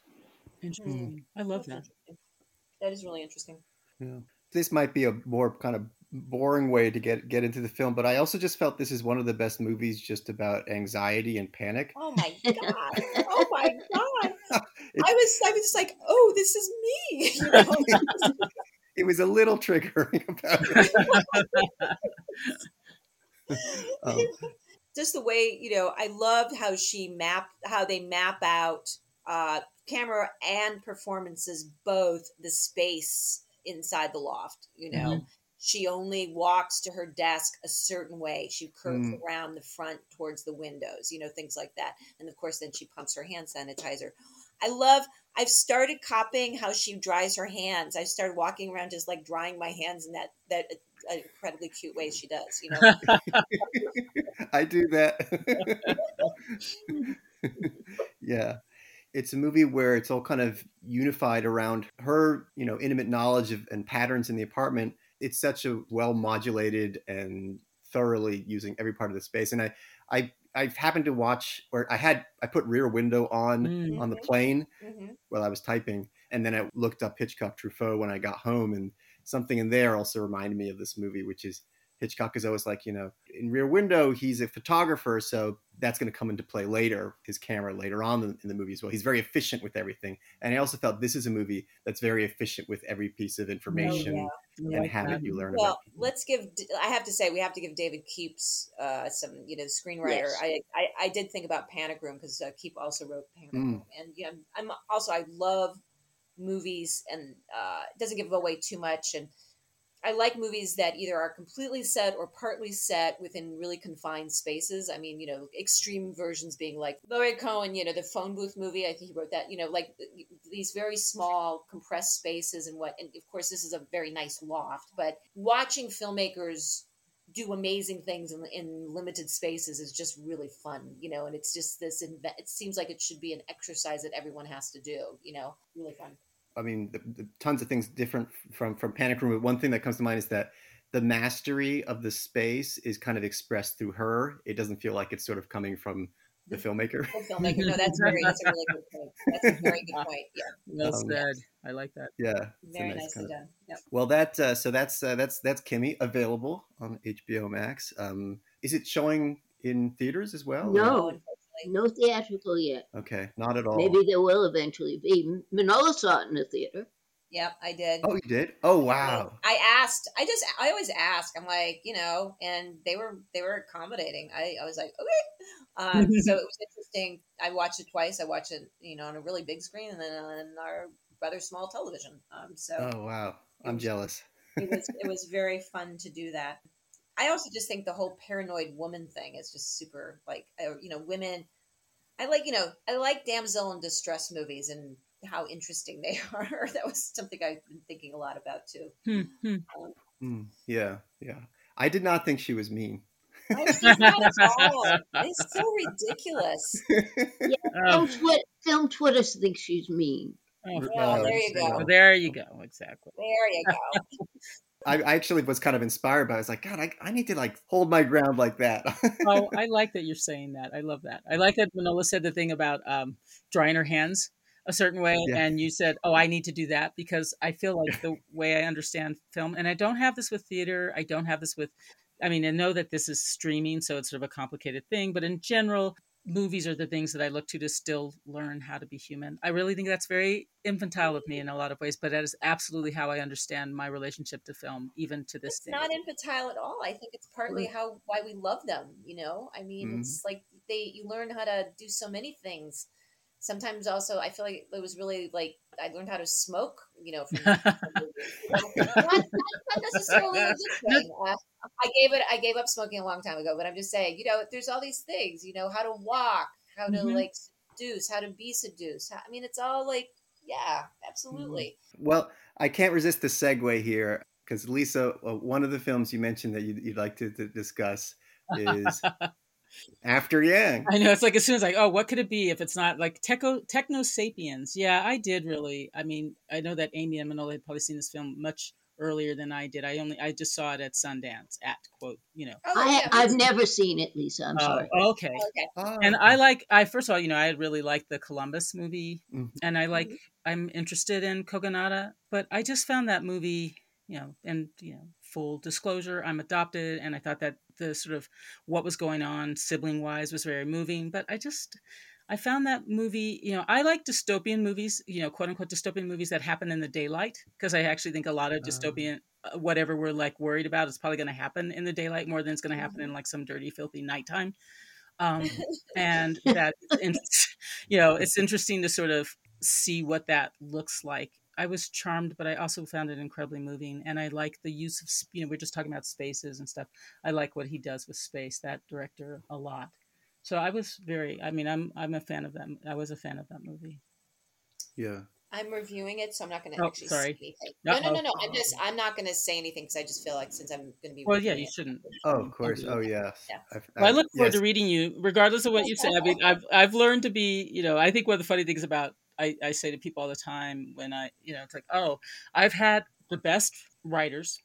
Interesting. Mm. I love that. That is really interesting. Yeah. This might be a more kind of boring way to get get into the film, but I also just felt this is one of the best movies just about anxiety and panic. Oh my god! oh my god! I was I was like, oh, this is me. You know? it was a little triggering about it. um, just the way you know i loved how she mapped how they map out uh camera and performances both the space inside the loft you know mm-hmm. she only walks to her desk a certain way she curves mm. around the front towards the windows you know things like that and of course then she pumps her hand sanitizer I love. I've started copying how she dries her hands. I started walking around just like drying my hands in that that uh, incredibly cute way she does. You know. I do that. yeah. It's a movie where it's all kind of unified around her, you know, intimate knowledge of and patterns in the apartment. It's such a well modulated and thoroughly using every part of the space. And I, I, I happened to watch, or I had, I put Rear Window on Mm. on the Mhm. plane Mhm. while I was typing, and then I looked up Hitchcock Truffaut when I got home, and something in there also reminded me of this movie, which is Hitchcock is always like, you know, in Rear Window, he's a photographer, so that's going to come into play later, his camera later on in, in the movie as well. He's very efficient with everything. And I also felt this is a movie that's very efficient with every piece of information I and like habit you learn Well, about. people. let's give. I have to say, we have to give David Keeps uh, some. You know, the screenwriter. Yes. I, I I did think about Panic Room because uh, Koepp also wrote Panic Mm. Room, and yeah, I'm also I love movies, and uh, it doesn't give away too much, and I like movies that either are completely set or partly set within really confined spaces. I mean, you know, extreme versions being like Larry Cohen, you know, the phone booth movie. I think he wrote that. You know, like these very small compressed spaces and what. And of course, this is a very nice loft. But watching filmmakers do amazing things in, in limited spaces is just really fun, you know. And it's just this. It seems like it should be an exercise that everyone has to do. You know, really fun. I mean, the, the tons of things different from from Panic Room. But one thing that comes to mind is that the mastery of the space is kind of expressed through her. It doesn't feel like it's sort of coming from the filmmaker. Good filmmaker. No, that's very. That's a really good point. That's a very good point. Yeah. Well Um, said. I like that. Yeah, Very nice nicely kind of- done. Yep. Well, that uh, so that's uh, that's that's Kimi available on HBO Max. Um, is it showing in theaters as well? No. No, unfortunately. No theatrical yet. Okay, not at all. Maybe there will eventually be. Manohla saw it in the theater. Yep, I did. Oh, you did? Oh, wow. I asked. I just. I always ask. I'm like, you know, and they were they were accommodating. I, I was like, okay. Um, so it was interesting. I watched it twice. I watched it, you know, on a really big screen, and then on our rather small television. Um, so Oh, wow. I'm jealous. it was it was very fun to do that. I also just think the whole paranoid woman thing is just super like uh, you know women. I like you know I like damsel in distress movies and how interesting they are. that was something I've been thinking a lot about too. Hmm, hmm. Hmm, yeah, yeah. I did not think she was mean. Oh, she's not at all. It's so ridiculous. Oh, Film, Twi- film Twitter thinks she's mean. oh, Well, there you yeah. go. there you go. Exactly. There you go. I, I actually was kind of inspired by. it. I was like, God, I, I need to like hold my ground like that. oh, I like that you're saying that. I love that. I like that Manohla said the thing about um, drying her hands a certain way, Yeah. and you said, "Oh, I need to do that," because I feel like the way I understand film, and I don't have this with theater. I don't have this with. I mean, I know that this is streaming, so it's sort of a complicated thing, but in general, movies are the things that I look to to still learn how to be human. I really think that's very infantile of me in a lot of ways, but that is absolutely how I understand my relationship to film, even to this It's day. not infantile at all. I think it's partly how why we love them. You know, I mean, Mhm. it's like they you learn how to do so many things. Sometimes also, I feel like it was really like I learned how to smoke. You know, from, from movies. You know? not, not, necessarily a good thing. Uh, I gave it. I gave up smoking a long time ago, but I'm just saying. You know, there's all these things. You know, how to walk, how to Mhm. like seduce, how to be seduced. How, I mean, it's all like, yeah, absolutely. well, I can't resist the segue here because Lisa, uh, one of the films you mentioned that you'd, you'd like to, to discuss is After Yang. I know it's like as soon as like, oh, what could it be if it's not like Techo Techno Sapiens? Yeah, I did really. I mean, I know that Amy and Manohla had probably seen this film much earlier than I did. I only I just saw it at Sundance at quote, you know. Oh, I, i've never seen it, Lisa. I'm Oh, sorry. okay. too. Okay. Oh, And I like I first of all, you know, I really like the Columbus movie Mhm. and I like I'm interested in Kogonada, but I just found that movie, you know, and you know, full disclosure, I'm adopted and I thought that the sort of what was going on sibling wise was very moving, but I just I found that movie, you know, I like dystopian movies, you know, quote unquote dystopian movies that happen in the daylight because I actually think a lot of Oh. dystopian uh, whatever we're like worried about is probably going to happen in the daylight more than it's going to happen in like some dirty filthy nighttime. Um, and that you know it's interesting to sort of see what that looks like i was charmed but i also found it incredibly moving and i like the use of you know we're just talking about spaces and stuff i like what he does with space that director a lot so i was very i mean i'm i'm a fan of them i was a fan of that movie Yeah. I'm reviewing it, so I'm not going to Oh, actually sorry. say anything. No, no, no, no. I'm just I'm not going to say anything because I just feel like since I'm going to be. Well, yeah, you it- shouldn't. Oh, of course. Oh, yeah. Yeah. I've- Well, I look forward yes. to reading you, regardless of what you say. I mean, I've I've learned to be, you know, I think one of the funny things about I, I say to people all the time when I, you know, it's like, oh, I've had the best writers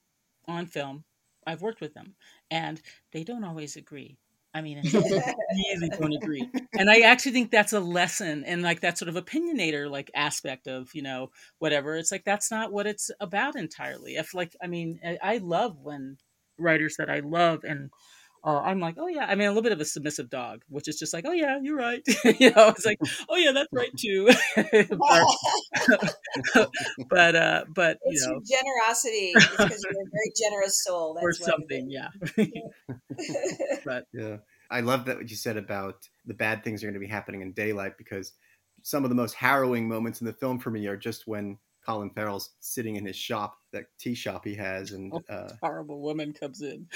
on film. I've worked with them, and they don't always agree. I mean, really don't agree. And I actually think that's a lesson and like that sort of opinionator like aspect of, you know, whatever. It's like that's not what it's about entirely. If like I mean, I, I love when writers that I love and uh, I'm like, oh yeah. I mean, a little bit of a submissive dog, which is just like, oh yeah, you're right. you know, it's like, oh yeah, that's right too. but, but uh, but you It's know, your generosity it's because you're a very generous soul. That's or something, yeah. but Yeah. I love that what you said about the bad things are going to be happening in daylight because some of the most harrowing moments in the film for me are just when Colin Farrell's sitting in his shop, that tea shop he has, and Oh. uh, horrible woman comes in.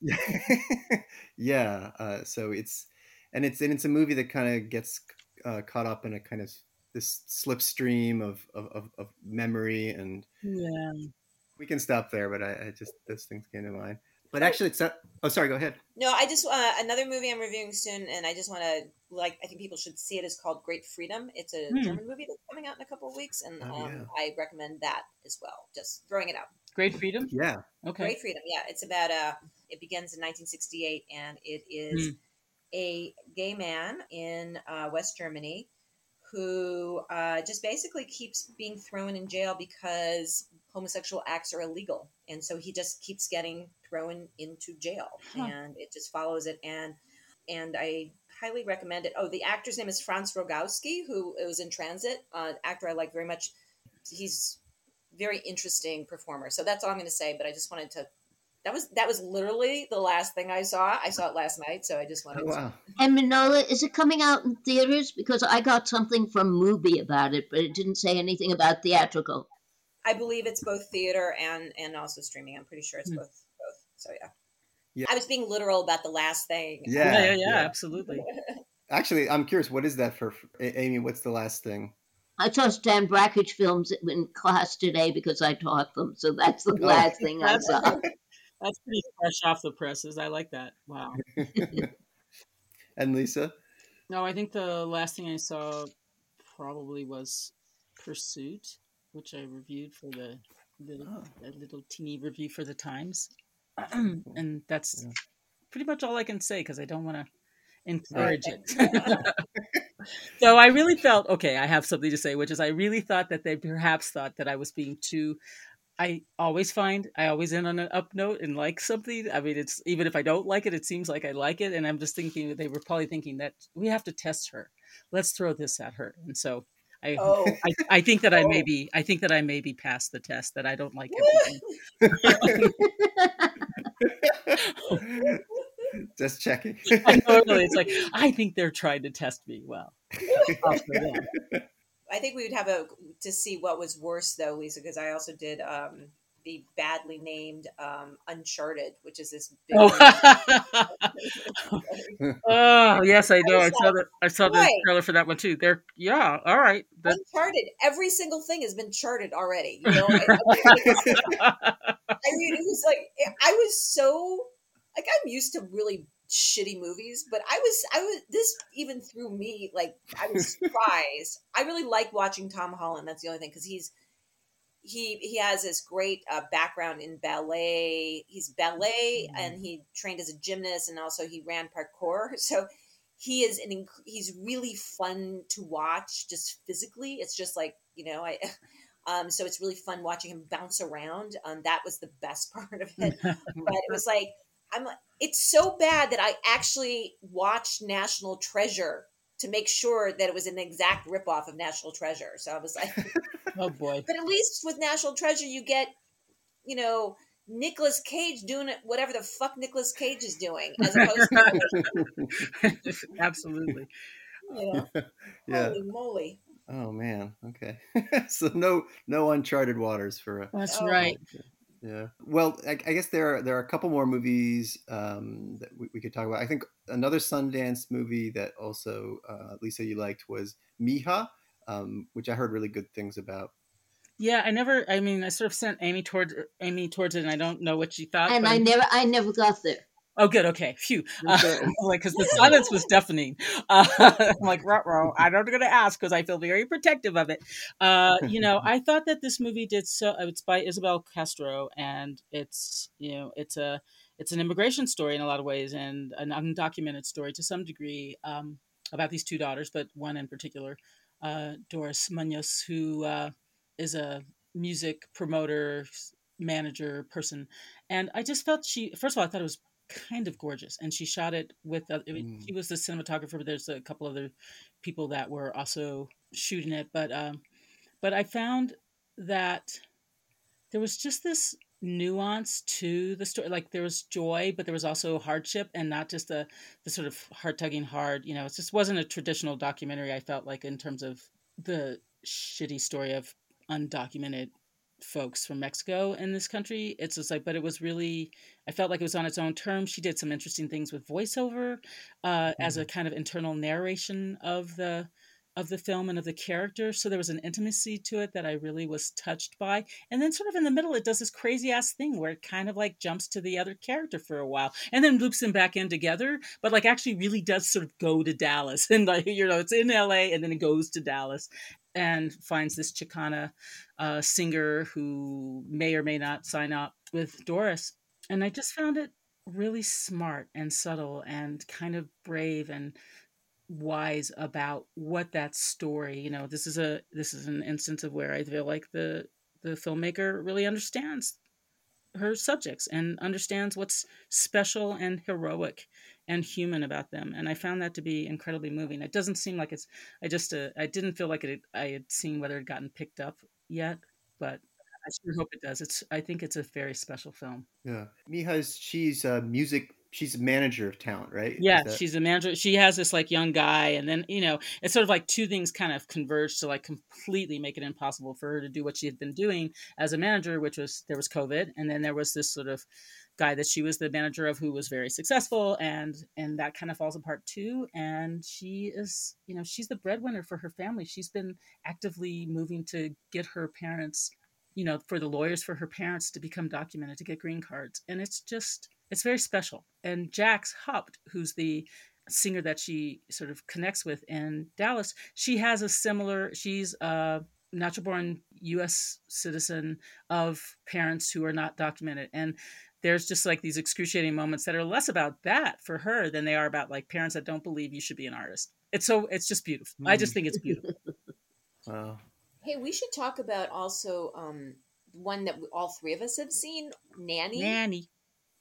yeah. Uh, so it's and it's and it's a movie that kind of gets uh, caught up in a kind of this slipstream of, of of of memory, and yeah. we can stop there. But I, I just those things came to mind. But actually, it's not, oh sorry. Go ahead. No, I just uh, another movie I'm reviewing soon, and I just want to like. I think people should see. It's called Great Freedom. It's a Hmm. German movie that's coming out in a couple of weeks, and Oh, um, yeah. I recommend that as well. Just throwing it out. Great freedom. Yeah. Okay. Great Freedom. Yeah, it's about uh It begins in 1968, and it is Hmm. a gay man in uh, West Germany who uh, just basically keeps being thrown in jail because homosexual acts are illegal, and so he just keeps getting thrown into jail, Huh. and it just follows it. and And I highly recommend it. Oh, the actor's name is Franz Rogowski, who was in Transit. Uh, actor I like very much. He's very interesting performer. So that's all I'm going to say. But I just wanted to. That was that was literally the last thing I saw. I saw it last night, so I just wanted Oh, wow. And Manohla, is it coming out in theaters? Because I got something from MUBI about it, but it didn't say anything about theatrical. I believe it's both theater and and also streaming. I'm pretty sure it's Hmm. both both. So yeah. Yeah. I was being literal about the last thing. Yeah, Yeah, yeah, yeah, yeah. absolutely. Actually, I'm curious. What is that for, A- Amy? What's the last thing? I saw Stan Brakhage films in class today because I taught them, so that's the Oh. last thing I That's- saw. That's pretty fresh off the presses. I like that. Wow. and Lisa? No, I think the last thing I saw probably was Pursuit, which I reviewed for the little, Oh. a little teeny review for the Times, and that's Yeah. pretty much all I can say because I don't want to encourage it. so I really felt okay. I have something to say, which is I really thought that they perhaps thought that I was being too. I always find I always end on an up note and like something. I mean, it's even if I don't like it, it seems like I like it, and I'm just thinking that they were probably thinking that we have to test her. Let's throw this at her, and so I. Oh, I, I think that I may Oh. be I think that I may be past the test that I don't like everything. Just checking. I know, really, it's like I think they're trying to test me. Well, off for them. I think we would have a to see what was worse though, Lisa, because I also did um, the badly named um, Uncharted, which is this big. Oh. oh yes, I know. I was saw the I saw the Right. trailer for that one too. They're yeah, all right. That- Uncharted. Every single thing has been charted already. You know, I, I mean, it was like I was so like I'm used to really shitty movies, but I was I was this even threw me like I was surprised. I really like watching Tom Holland. That's the only thing because he's he he has this great uh, background in ballet. He's ballet Mhm. and he trained as a gymnast and also he ran parkour. So he is an inc- he's really fun to watch just physically. It's just like you know I. Um, so it's really fun watching him bounce around. Um, that was the best part of it. but it was like I'm it's so bad that I actually watched National Treasure to make sure that it was an exact ripoff of National Treasure. So I was like, oh boy. but at least with National Treasure you get, you know, Nicolas Cage doing it whatever the fuck Nicolas Cage is doing, as opposed to Absolutely. you know, yeah. holy moly. Oh man. Okay. so no no uncharted waters for a That's Oh. right. Yeah. Well, I, I guess there are there are a couple more movies um, that we, we could talk about. I think another Sundance movie that also uh, Lisa you liked was Mija, um, which I heard really good things about. Yeah, I never. I mean, I sort of sent Amy towards Amy towards it, and I don't know what she thought. And I never, I never got there. Oh, good. Okay. Phew. Uh, like, because the silence was deafening. Uh, I'm like, ruh I'm not going to ask because I feel very protective of it. Uh, you know, I thought that this movie did so. uh, It's by Isabel Castro, and it's you know, it's a it's an immigration story in a lot of ways, and an undocumented story to some degree um, about these two daughters, but one in particular, uh, Doris Munoz, who uh, is a music promoter, manager person, and I just felt she. First of all, I thought it was kind of gorgeous and she shot it with uh, I mean, Mm. she was the cinematographer but there's a couple other people that were also shooting it but um but i found that there was just this nuance to the story like there was joy but there was also hardship and not just the the sort of heart tugging hard you know it just wasn't a traditional documentary i felt like in terms of the shitty story of undocumented folks from Mexico in this country. It's just like, but it was really, I felt like it was on its own terms. She did some interesting things with voiceover uh, as a kind of internal narration of the of the film and of the character. So there was an intimacy to it that I really was touched by. And then sort of in the middle, it does this crazy ass thing where it kind of like jumps to the other character for a while and then loops them back in together, but like actually really does sort of go to Dallas. And like, you know, it's in LA and then it goes to Dallas and finds this Chicana uh, singer who may or may not sign up with Doris. And I just found it really smart and subtle and kind of brave and wise about what that story you know this is a this is an instance of where i feel like the the filmmaker really understands her subjects and understands what's special and heroic and human about them and i found that to be incredibly moving. It doesn't seem like it's i just uh, i didn't feel like it i had seen whether it gotten picked up yet but i sure hope it does. It's i think it's a very special film. Yeah, Mija's she's a music. She's a manager of talent, right? Yeah, that- she's a manager. She has this like young guy, and then you know it's sort of like two things kind of converge to like completely make it impossible for her to do what she had been doing as a manager, which was there was COVID, and then there was this sort of guy that she was the manager of who was very successful, and and that kind of falls apart too. And she is, you know, she's the breadwinner for her family. She's been actively moving to get her parents, you know, for the lawyers for her parents to become documented to get green cards, and it's just it's very special. And Jacks Haupt, who's the singer that she sort of connects with in Dallas, she has a similar, she's a natural born US citizen of parents who are not documented. And there's just like these excruciating moments that are less about that for her than they are about like parents that don't believe you should be an artist. It's so it's just beautiful. I just think it's beautiful. Wow. Hey, we should talk about also um one that all three of us have seen, Nanny, Nanny.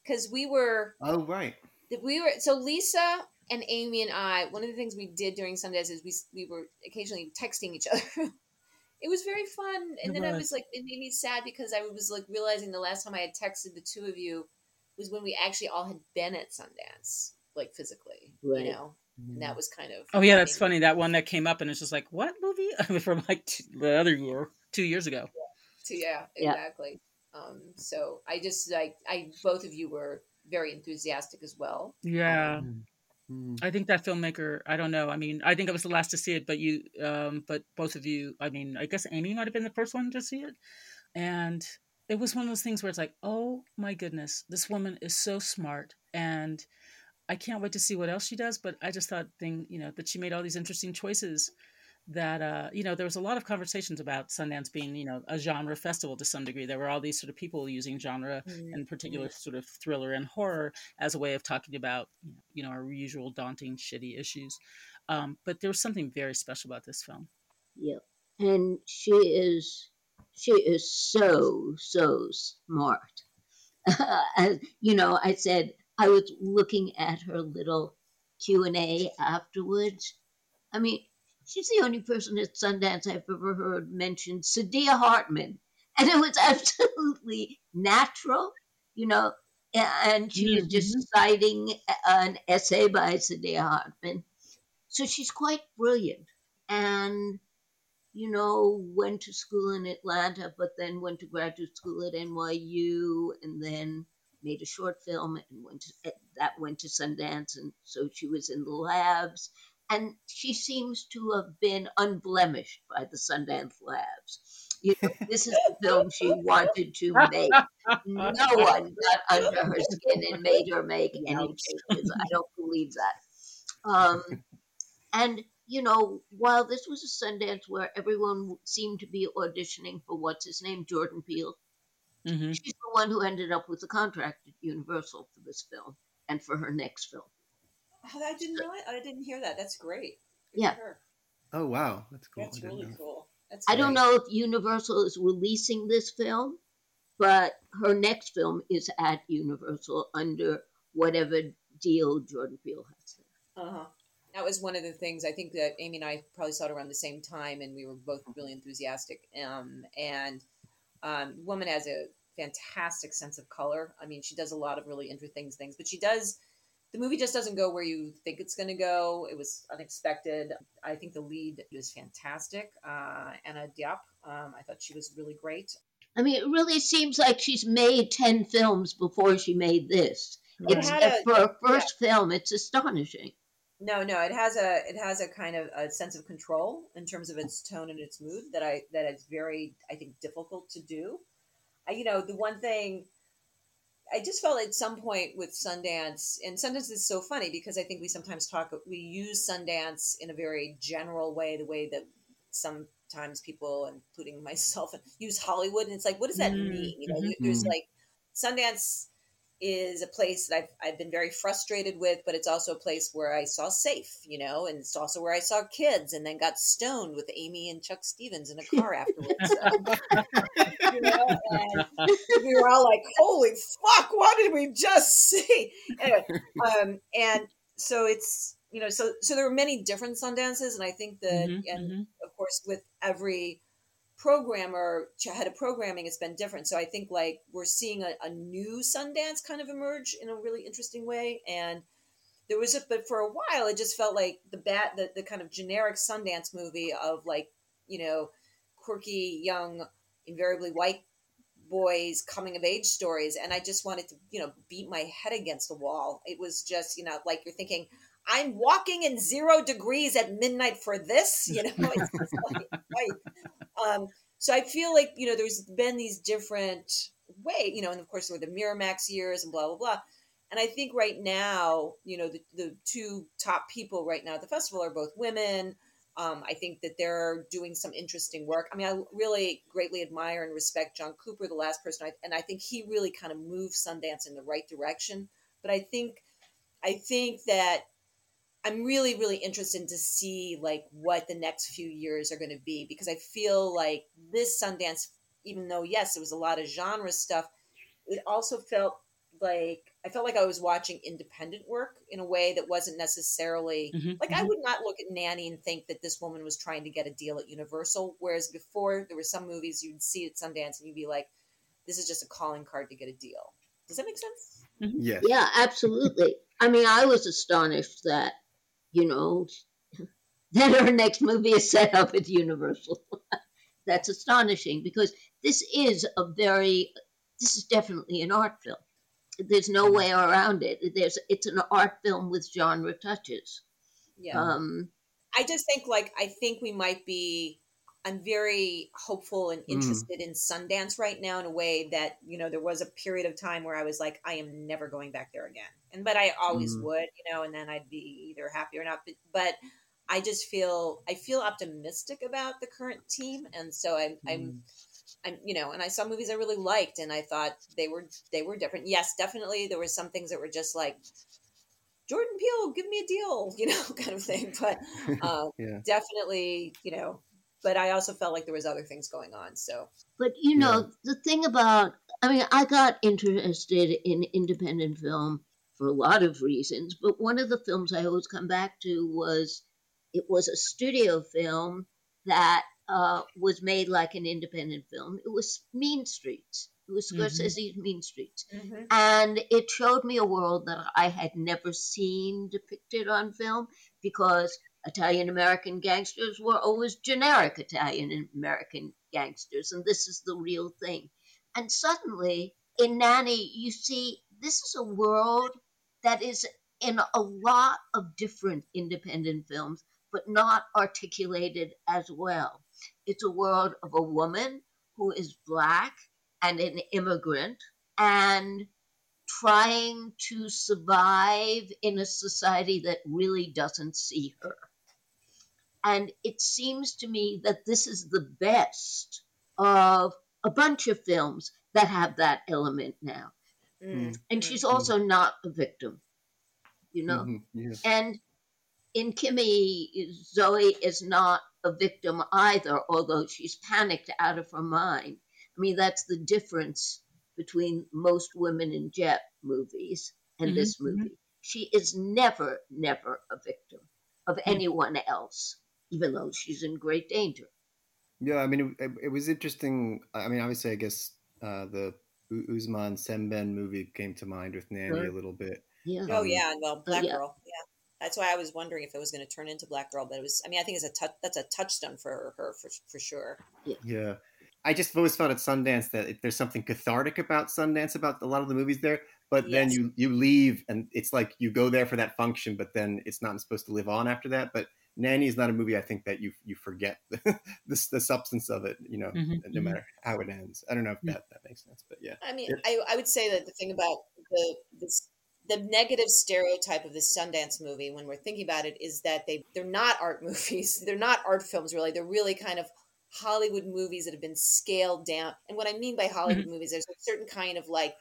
Because we were Oh right. we were so Lisa and Amy and I. One of the things we did during Sundance is we we were occasionally texting each other. it was very fun, and It then I was. was like, it made me sad because I was like realizing the last time I had texted the two of you was when we actually all had been at Sundance, like physically, Right. you know, and that mm. was kind of Oh yeah, that's funny. That one that came up and it's just like, what movie? From like two, the other year, two years ago. So, yeah, Yeah. exactly. Um, so I just like I both of you were very enthusiastic as well. Yeah. Mm. I think that filmmaker, I don't know. I mean, I think I was the last to see it, but you, um, but both of you, I mean, I guess Amy might have been the first one to see it. And it was one of those things where it's like, oh my goodness, this woman is so smart. And I can't wait to see what else she does. But I just thought thing, you know, that she made all these interesting choices that, uh, you know, there was a lot of conversations about Sundance being, you know, a genre festival to some degree. There were all these sort of people using genre in particular sort of thriller and horror as a way of talking about you know our usual daunting shitty issues um, but there was something very special about this film Yep. And she is she is so so smart. You know, I said I was looking at her little Q and A afterwards. I mean, she's the only person at Sundance I've ever heard mention Saidiya Hartman, and it was absolutely natural. You know, and she was just mm-hmm. citing an essay by Saidiya Hartman. So she's quite brilliant. And you know, went to school in Atlanta, but then went to graduate school at NYU, and then made a short film and went to, that went to Sundance, and so she was in the labs. And she seems to have been unblemished by the Sundance Labs. You know, this is the film she wanted to make. No one got under her skin and made her make any changes. I don't believe that. Um, and you know, while this was a Sundance where everyone seemed to be auditioning for what's his name, Jordan Peele, hmm she's the one who ended up with the contract at Universal for this film and for her next film. Oh, I didn't know it. I didn't hear that. That's great. Good Yeah. for. Oh wow, that's cool. That's really know. cool. That's I don't know if Universal is releasing this film, but her next film is at Universal under whatever deal Jordan Peele has. Uh huh. That was one of the things I think that Amy and I probably saw it around the same time, and we were both really enthusiastic. Um, and um, woman has a fantastic sense of color. I mean, she does a lot of really interesting things, but she does. The movie just doesn't go where you think it's going to go. It was unexpected. I think the lead is fantastic. Uh, Anna Diop. Um, I thought she was really great. I mean, it really seems like she's made 10 films before she made this. It It's, a- for a first film, it's astonishing. No, no, it has a it has a kind of a sense of control in terms of its tone and its mood that I that is very I think difficult to do. I, you know, the one thing I just felt at some point with Sundance, and Sundance is so funny because I think we sometimes talk we use Sundance in a very general way, the way that sometimes people, including myself, use Hollywood, and it's like, what does that Mm, mean? You know, mhm. there's like Sundance is a place that I've, I've been very frustrated with, but it's also a place where I saw safe, you know, and it's also where I saw kids and then got stoned with Amy and Chuck Stephens in a car afterwards. Um, you know, and we were all like, holy fuck, what did we just see? Anyway, um, and so it's, you know, so, so there were many different Sundances. And I think that, Mhm, and mhm. of course, with every programmer head of programming it's been different. So i think like we're seeing a, a new sundance kind of emerge in a really interesting way. And there was a but for a while it just felt like the bat the, the kind of generic sundance movie of like you know quirky young invariably white boys coming of age stories. And i just wanted to you know beat my head against the wall. It was just you know like you're thinking i'm walking in zero degrees at midnight for this you know? It's like, right um, so I feel like you know there's been these different way, you know, and of course there were the Miramax years and blah blah blah. And I think right now, you know, the, the two top people right now at the festival are both women. Um, I think that they're doing some interesting work. I mean, I really greatly admire and respect John Cooper, the last person, I, and I think he really kind of moved Sundance in the right direction. But I think, I think that I'm really, really interested to see like what the next few years are going to be because I feel like this Sundance, even though yes, it was a lot of genre stuff, it also felt like I felt like I was watching independent work in a way that wasn't necessarily Mhm, like I mhm. would not look at Nanny and think that this woman was trying to get a deal at Universal. Whereas before, there were some movies you'd see at Sundance and you'd be like, "This is just a calling card to get a deal." Does that make sense? Yes. Yeah, absolutely. I mean, I was astonished that, you know, that her next movie is set up at Universal. That's astonishing because this is a very, this is definitely an art film. There's no way around it. There's, it's an art film with genre touches. Yeah. Um, I just think like I think we might be I'm very hopeful and Mm. interested in Sundance right now in a way that, you know, there was a period of time where I was like, I am never going back there again. And but I always Mm. would, you know, and then I'd be either happy or not. But, but I just feel I feel optimistic about the current team. And so I'm I'm Mm. I'm you know, and I saw movies I really liked and I thought they were they were different. Yes, definitely there were some things that were just like Jordan Peele, give me a deal, you know, kind of thing. But uh, Yeah. definitely, you know, but I also felt like there was other things going on. So But you Yeah. know, the thing about I mean, I got interested in independent film for a lot of reasons, but one of the films I always come back to was it was a studio film that uh, was made like an independent film. It was Mean Streets. It was Mhm. Scorsese's Mean Streets. And it showed me a world that I had never seen depicted on film because Italian American gangsters were always generic Italian American gangsters, and this is the real thing. And suddenly, in Nanny, you see this is a world that is in a lot of different independent films, but not articulated as well. It's a world of a woman who is black and an immigrant and trying to survive in a society that really doesn't see her. And it seems to me that this is the best of a bunch of films that have that element now. Mm. And she's also not a victim, you know? Mhm, yeah. And in Kimi, Zoe is not a victim either, although she's panicked out of her mind. I mean, that's the difference between most women in Jet movies and Mhm, this movie. She is never, never a victim of anyone else, even though she's in great danger. Yeah, I mean, it, it was interesting. I mean, obviously, I guess uh, the U- Ousmane Sembène movie came to mind with Nanny Sure. a little bit. Yeah. Oh Um, yeah, well, Black yeah. Girl. Yeah, that's why I was wondering if it was going to turn into Black Girl, but it was. I mean, I think it's a touch. That's a touchstone for her for for sure. Yeah. I just always felt at Sundance that it, there's something cathartic about Sundance about a lot of the movies there. But then you you leave and it's like you go there for that function, but then it's not supposed to live on after that. But Nanny is not a movie I think that you you forget the the, the substance of it. You know, Mhm, no mhm. matter how it ends. I don't know if that that makes sense, but yeah. I mean, I, I would say that the thing about the this the negative stereotype of the Sundance movie when we're thinking about it is that they they're not art movies. They're not art films really. They're really kind of Hollywood movies that have been scaled down. And what I mean by Hollywood movies, there's a certain kind of like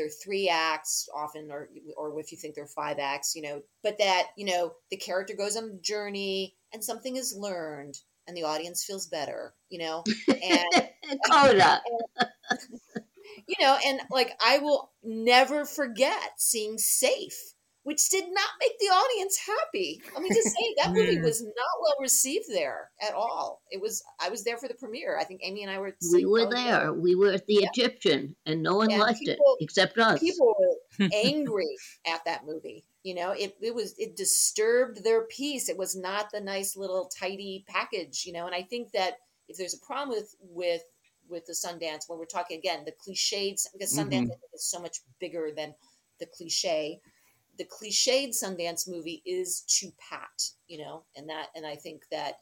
they're three acts often or or if you think they're five acts, you know, but that, you know, the character goes on a journey and something is learned and the audience feels better, you know. And Coda. you know, and like I will never forget seeing Safe, which did not make the audience happy. Let me just say that movie was not well received there at all. It was I was there for the premiere. I think Amy and I were. We were there. We were at the Yeah. Egyptian, and no one And liked people- it except us. People were angry at that movie. You know, it, it was it disturbed their peace. It was not the nice little tidy package. You know, and I think that if there's a problem with with with the Sundance when we're talking again the cliched because Sundance Mhm. Is so much bigger than the cliche. The cliched Sundance movie is too pat, you know, and that and I think that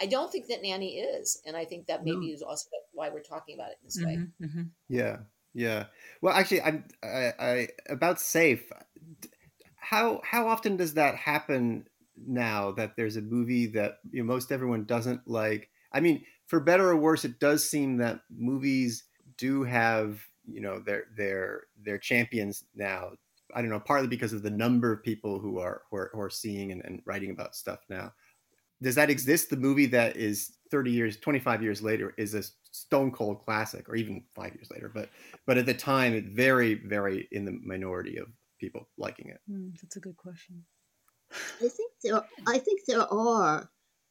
I don't think that Nanny is, and I think that maybe No. is also why we're talking about it in this way. Mhm, mhm. Yeah, yeah. Well, actually, I'm I, I about safe. How how often does that happen now that there's a movie that you know, most everyone doesn't like? I mean, for better or worse, it does seem that movies do have you know their their their champions now. I don't know, partly because of the number of people who are who are, who are seeing and, and writing about stuff now. Does that exist? The movie that is 30 years, 25 years later is a stone cold classic, or even five years later. But but at the time, it very very in the minority of people liking it. Mm, that's a good question. I think there, I think there are,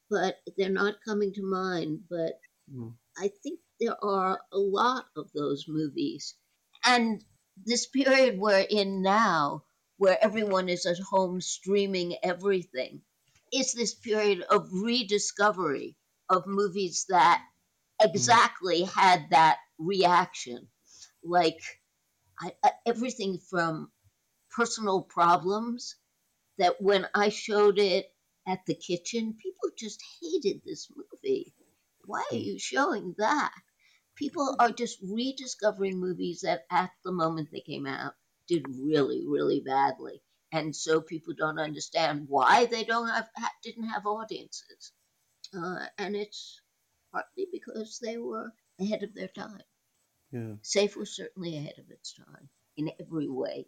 but they're not coming to mind. But Mm. I think there are a lot of those movies, and this period we're in now, where everyone is at home streaming everything, is this period of rediscovery of movies that hmm. exactly had that reaction, like I, I, everything from personal problems that when I showed it at the kitchen, people just hated this movie. Why are hmm. you showing that? People are just rediscovering movies that at the moment they came out did really, really badly. And so people don't understand why they don't have didn't have audiences. Uh, and it's partly because they were ahead of their time. Yeah, Safe was certainly ahead of its time in every way.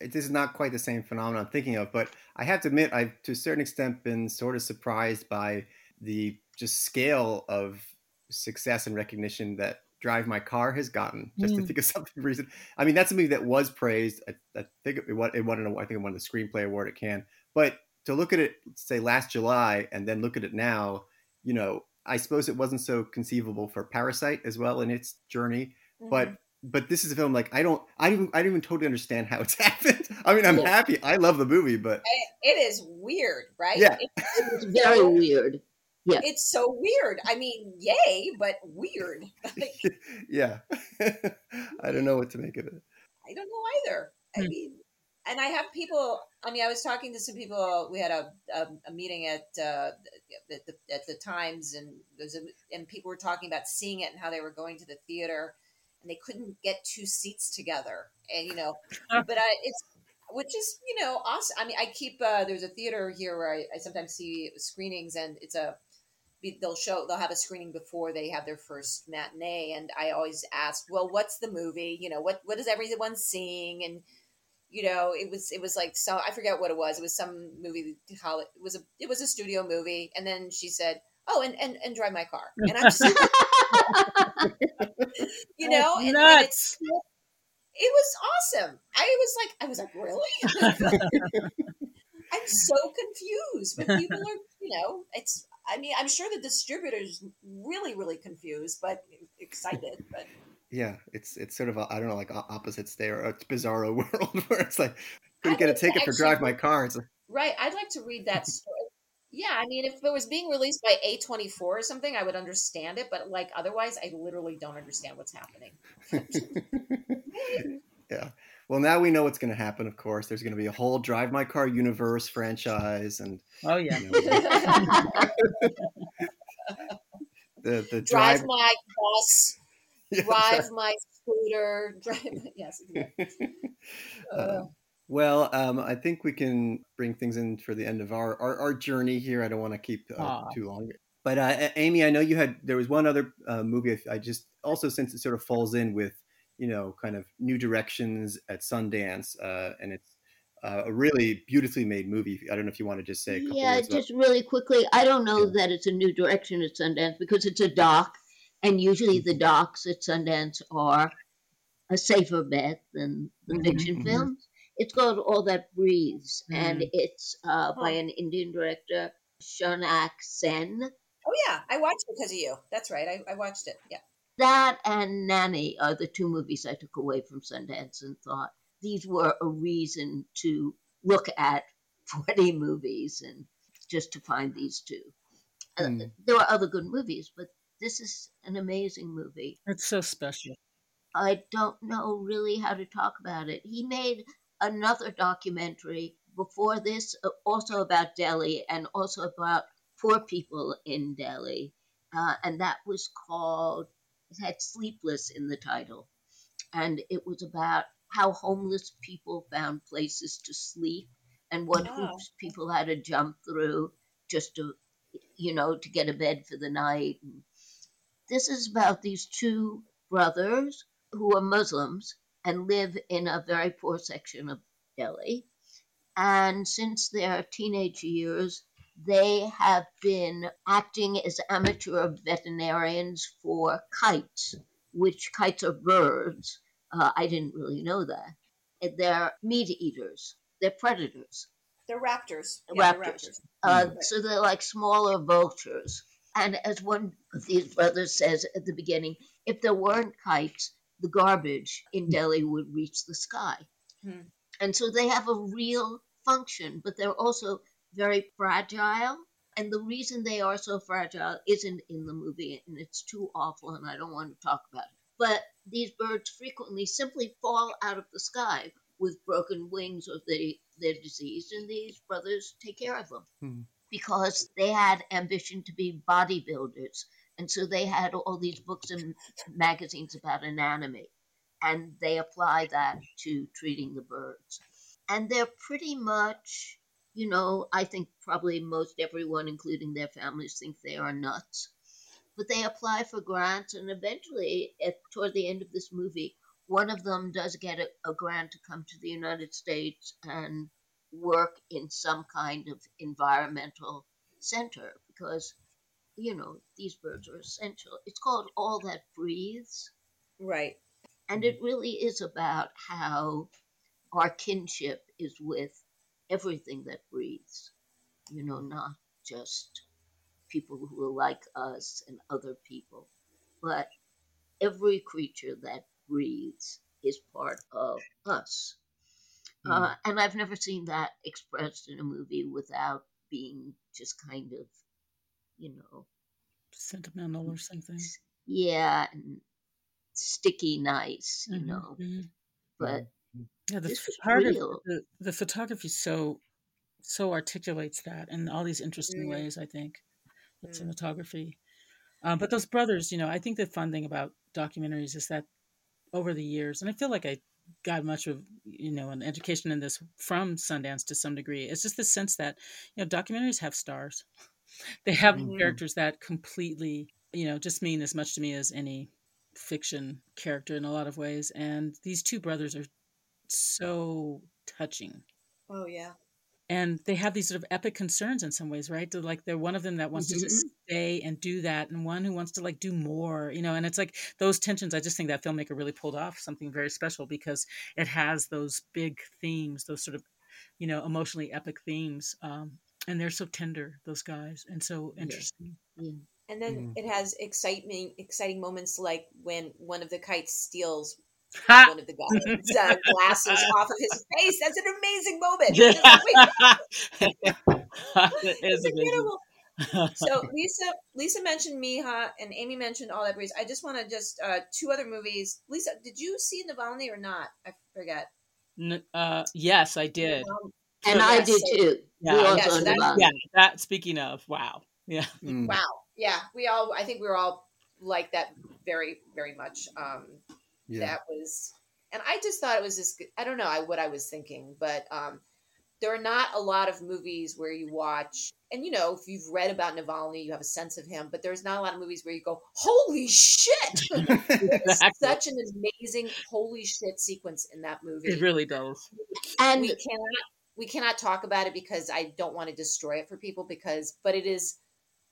This is not quite the same phenomenon I'm thinking of, but I have to admit, I've to a certain extent been sort of surprised by the just scale of success and recognition that Drive My Car has gotten. Just to Mm. think of something recent. I mean, that's a movie that was praised. I, I think it won, it won. an- I think it won the screenplay award at Cannes. But to look at it, say last July, and then look at it now, you know, I suppose it wasn't so conceivable for Parasite as well in its journey. But but this is a film like I don't I don't even I don't even totally understand how it's happened. I mean, I'm Yeah. happy. I love the movie, but it is weird, right? Yeah. It- It's very weird. It's so weird. I mean, yay, but weird. Yeah, I don't know what to make of it. I don't know either. I Hmm. mean, and I have people. I mean, I was talking to some people. We had a a, a meeting at uh, at, the, at the Times, and there's a, and people were talking about seeing it and how they were going to the theater, and they couldn't get two seats together, and you know, but I, it's which is you know awesome. I mean, I keep uh, there's a theater here where I, I sometimes see screenings, and it's a they'll show they'll have a screening before they have their first matinee and i always ask well what's the movie? You know what what is everyone seeing? And you know it was it was like so i forget what it was it was some movie it was a it was a studio movie and then she said oh and and, and drive my car. And i'm just you know and, and it's it was awesome. I was like i was like really? I'm so confused but people are you know it's I mean, I'm sure the distributor's really, really confused, but excited. But yeah, it's it's sort of I don't know, like opposites there. It's bizarro world where it's like couldn't get a ticket for drive my car. It's like, right. I'd like to read that story. yeah, I mean, if it was being released by A24 or something, I would understand it. But like otherwise, I literally don't understand what's happening. yeah. Well, now we know what's going to happen. Of course, there's going to be a whole Drive My Car universe franchise, and oh yeah, you know, the the drive, drive my bus, yes. drive my scooter, drive. Yes. Uh, uh, well, um, I think we can bring things in for the end of our our, our journey here. I don't want to keep uh, too long. But uh, Amy, I know you had there was one other uh, movie. I just also since it sort of falls in with you know, kind of new directions at Sundance, uh, and it's uh, a really beautifully made movie. I don't know if you want to just say. yeah, just about... really quickly. I don't know yeah. that it's a new direction at Sundance because it's a doc, and usually the docs at Sundance are a safer bet than the mm-hmm, fiction mm-hmm. films. It's called All That Breathes, mm-hmm. and it's uh, by an Indian director, Shaunak Sen. Oh yeah, I watched it because of you. That's right, I, I watched it. Yeah that and Nanny are the two movies I took away from Sundance and thought these were a reason to look at 40 movies and just to find these two. Mm. Uh, hmm. there were other good movies, but this is an amazing movie. It's so special. I don't know really how to talk about it. He made another documentary before this, uh, also about Delhi and also about poor people in Delhi. Uh, and that was called had sleepless in the title. And it was about how homeless people found places to sleep and what hoops people had to jump through just to, you know, to get a bed for the night. This is about these two brothers who are Muslims and live in a very poor section of Delhi. And since their teenage years, they have been acting as amateur veterinarians for kites, which kites are birds. Uh, I didn't really know that. They're meat eaters. They're predators. They're raptors. Yeah, raptors. They're raptors. Uh, mm-hmm. So they're like smaller vultures. And as one of these brothers says at the beginning, if there weren't kites, the garbage in hmm. Delhi would reach the sky. Hmm. And so they have a real function, but they're also very fragile. And the reason they are so fragile isn't in the movie, and it's too awful, and I don't want to talk about it. But these birds frequently simply fall out of the sky with broken wings or they, they're diseased, and these brothers take care of them hmm. because they had ambition to be bodybuilders. And so they had all these books and magazines about anatomy, and they apply that to treating the birds. And they're pretty much you know, I think probably most everyone, including their families, think they are nuts. But they apply for grants, and eventually, at, toward the end of this movie, one of them does get a, a grant to come to the United States and work in some kind of environmental center because, you know, these birds are essential. It's called All That Breathes. Right. And it really is about how our kinship is with everything that breathes, you know, not just people who are like us and other people, but every creature that breathes is part of us. Mm. Uh, and I've never seen that expressed in a movie without being just kind of, you know, sentimental or something. Yeah, and sticky nice, you mm-hmm. know. Mm-hmm. But Yeah, the This photography, the, the photography so so articulates that in all these interesting Mm. ways. I think the Mm. cinematography. Um, but those brothers, you know, I think the fun thing about documentaries is that over the years, and I feel like I got much of you know an education in this from Sundance to some degree. It's just the sense that you know documentaries have stars. They have Mhm. characters that completely you know just mean as much to me as any fiction character in a lot of ways. And these two brothers are so touching Oh yeah. and they have these sort of epic concerns in some ways right they're like they're one of them that wants to just stay and do that and one who wants to like do more you know and it's like those tensions i just think that filmmaker really pulled off something very special because it has those big themes those sort of you know emotionally epic themes um and they're so tender those guys and so interesting Yeah. And then Mm. it has exciting, exciting moments like when one of the kites steals Ha! one of the guy's uh, glasses off of his face. That's an amazing moment. It's just like, it is incredible. So Lisa, Lisa mentioned Mija, and Amy mentioned All That Breathes. I just want to just uh, two other movies. Lisa, did you see Navalny or not? I forget. N- uh, yes i did Um, And So I did so- too. Yeah, yeah, so that- yeah that speaking of wow yeah Mm. Wow. Yeah, we all. I think we were all like that very, very much. Um, Yeah. that was and i just thought it was just i don't know I, what i was thinking but um there are not a lot of movies where you watch and you know if you've read about navalny you have a sense of him but there's not a lot of movies where you go holy shit Exactly. such an amazing holy shit sequence in that movie It really does. And we cannot we cannot talk about it because i don't want to destroy it for people because but it is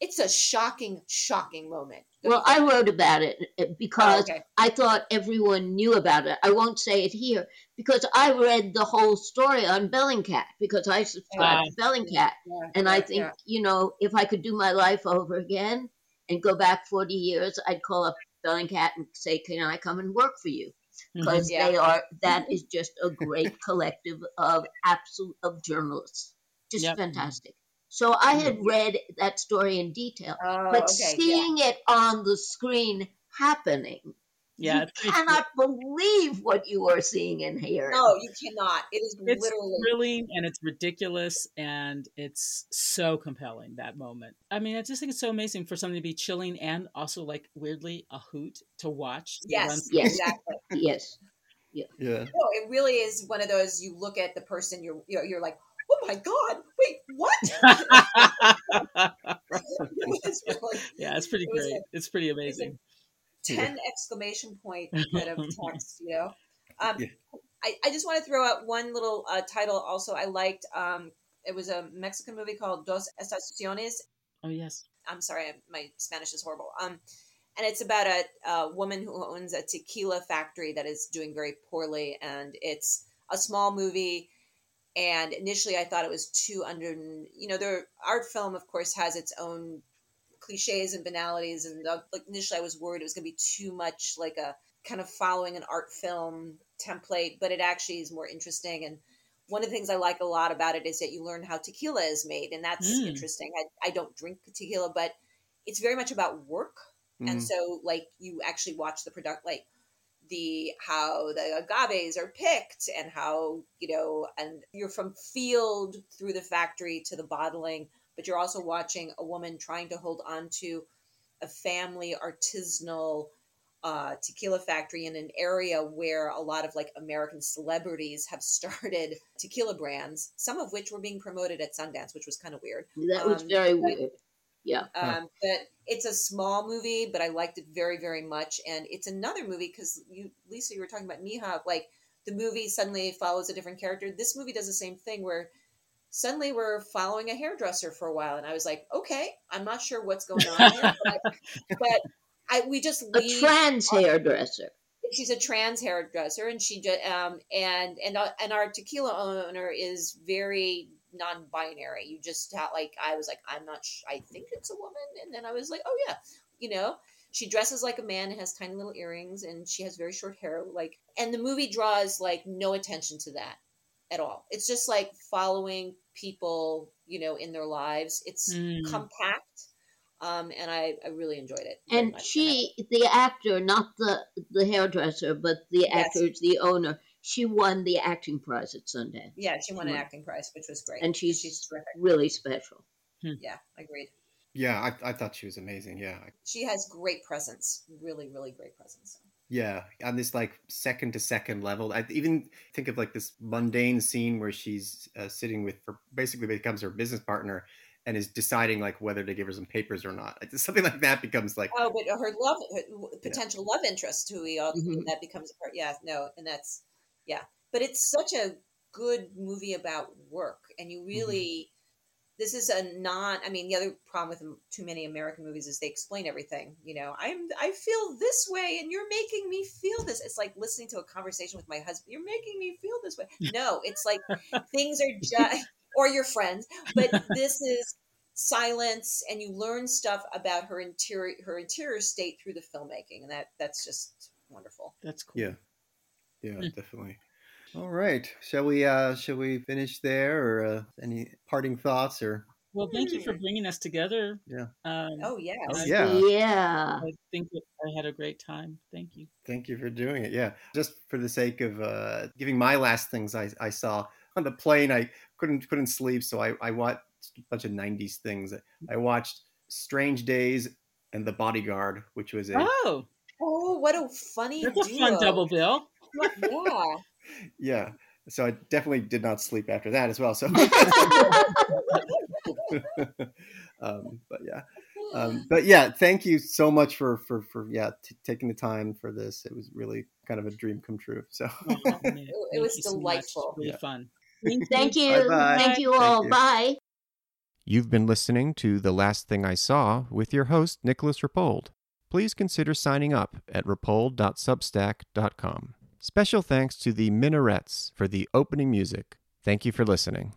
it's a shocking shocking moment Don't well, you I wrote about it uh, Oh, because okay. I thought everyone knew about it. I won't say it here because I read the whole story on Bellingcat because I subscribe to Bellingcat. Yeah, And I think, yeah. you know, if I could do my life over again and go back 40 years, I'd call up Bellingcat and say, Can I come and work for you? Because Yeah. they are, that is just a great collective of absolute, of journalists. Just Yep. fantastic. So I mm-hmm. had read that story in detail, oh, but okay, yeah. seeing it on the screen happening, Yeah, you it's pretty cannot believe what you are seeing and hearing. No, you cannot. It is it's literally. thrilling and it's ridiculous and it's so compelling that moment. I mean, I just think it's so amazing for something to be chilling and also like weirdly a hoot to watch. Yes. Yes. exactly. Yes. yeah. No, it really is one of those. You look at the person, you're you're, you're like, my god, wait, what? it's really yeah, it's pretty It great. It's pretty amazing. ten exclamation point bit of text, you know. Um, Yeah. I, I just want to throw out one little uh, title. Also, I liked. Um, it was a Mexican movie called Dos Estaciones. Oh yes. I'm sorry, my Spanish is horrible. Um, and it's about a, a woman who owns a tequila factory that is doing very poorly, and it's a small movie. And initially, I thought it was too under. You know, their art film, of course, has its own cliches and banalities, and like initially, I was worried it was going to be too much like a kind of following an art film template, but it actually is more interesting. And one of the things I like a lot about it is that you learn how tequila is made, and that's Mm. interesting. I, I don't drink tequila, but it's very much about work, and Mhm. so like you actually watch the product, like the how the agaves are picked, and how you know, and you're from field through the factory to the bottling, but you're also watching a woman trying to hold on to a family artisanal uh, tequila factory in an area where a lot of like American celebrities have started tequila brands, some of which were being promoted at Sundance, which was kind of weird. That was Um, very weird. Yeah. Um, but it's a small movie, but I liked it very, very much. And it's another movie because you, Lisa, you were talking about Mija, like the movie suddenly follows a different character. This movie does the same thing where suddenly we're following a hairdresser for a while, and I was like, okay, I'm not sure what's going on here, but, but I we just A leave trans hairdresser. she's a trans hairdresser and she just um and and uh, and our tequila owner is very non-binary. You just ha- like i was like i'm not sh- i think it's a woman. And then i was like oh yeah. You know? She dresses like a man and has tiny little earrings and she has very short hair like and the movie draws like no attention to that at all. It's just like following people you know in their lives. It's Mm. compact um and i i really enjoyed it And she, the actor, not the the hairdresser, but the Yes. actor, the owner, she won the acting prize at Sundance. Yeah, she won an Right. acting prize, which was great. And she's- she's terrific. Really special. Yeah, agreed. Yeah, I, I thought she was amazing. Yeah, She has great presence. Really, really great presence. yeah, on this like second to second level. I even think of like this mundane scene where she's uh, sitting with her, basically becomes her business partner, and is deciding like whether to give her some papers or not. Like, something like that becomes like Oh, but her love, her potential love interest, who we all Mhm. that becomes a part. Yeah, no, and that's yeah. But it's such a good movie about work, and you mm-hmm. really. This is a non. I mean, the other problem with too many American movies is they explain everything. You know, I'm. I feel this way, and you're making me feel this. It's like listening to a conversation with my husband. You're making me feel this way. No, it's like things are just or your friends, but this is silence and you learn stuff about her interior her interior state through the filmmaking and that that's just wonderful That's cool. yeah, yeah, Hmm. definitely. All right, shall we? uh Shall we finish there, or uh, any parting thoughts? Or Well, thank you for bringing us together. Yeah. Um, oh yeah I- yeah. Yeah. I think I had a great time. Thank you. Thank you for doing it. Yeah, just for the sake of uh, giving my last things I, I saw on the plane. I couldn't couldn't sleep, so I, I watched a bunch of '90s things. I watched Strange Days and The Bodyguard, which was a Oh, oh what a funny that's a duo. fun double bill. Yeah yeah. So I definitely did not sleep after that as well. So, um, but yeah, um, but yeah, thank you so much for for for yeah t- taking the time for this. It was really kind of a dream come true. So. Oh, man, thank was you so delightful. Really Yeah. fun. Thank you. Bye-bye. Thank you Thank all. you. Bye. You've been listening to The Last Thing I Saw with your host, Nicolas Rapold. Please consider signing up at rapold.substack.com. Special thanks to the Minarets for the opening music. Thank you for listening.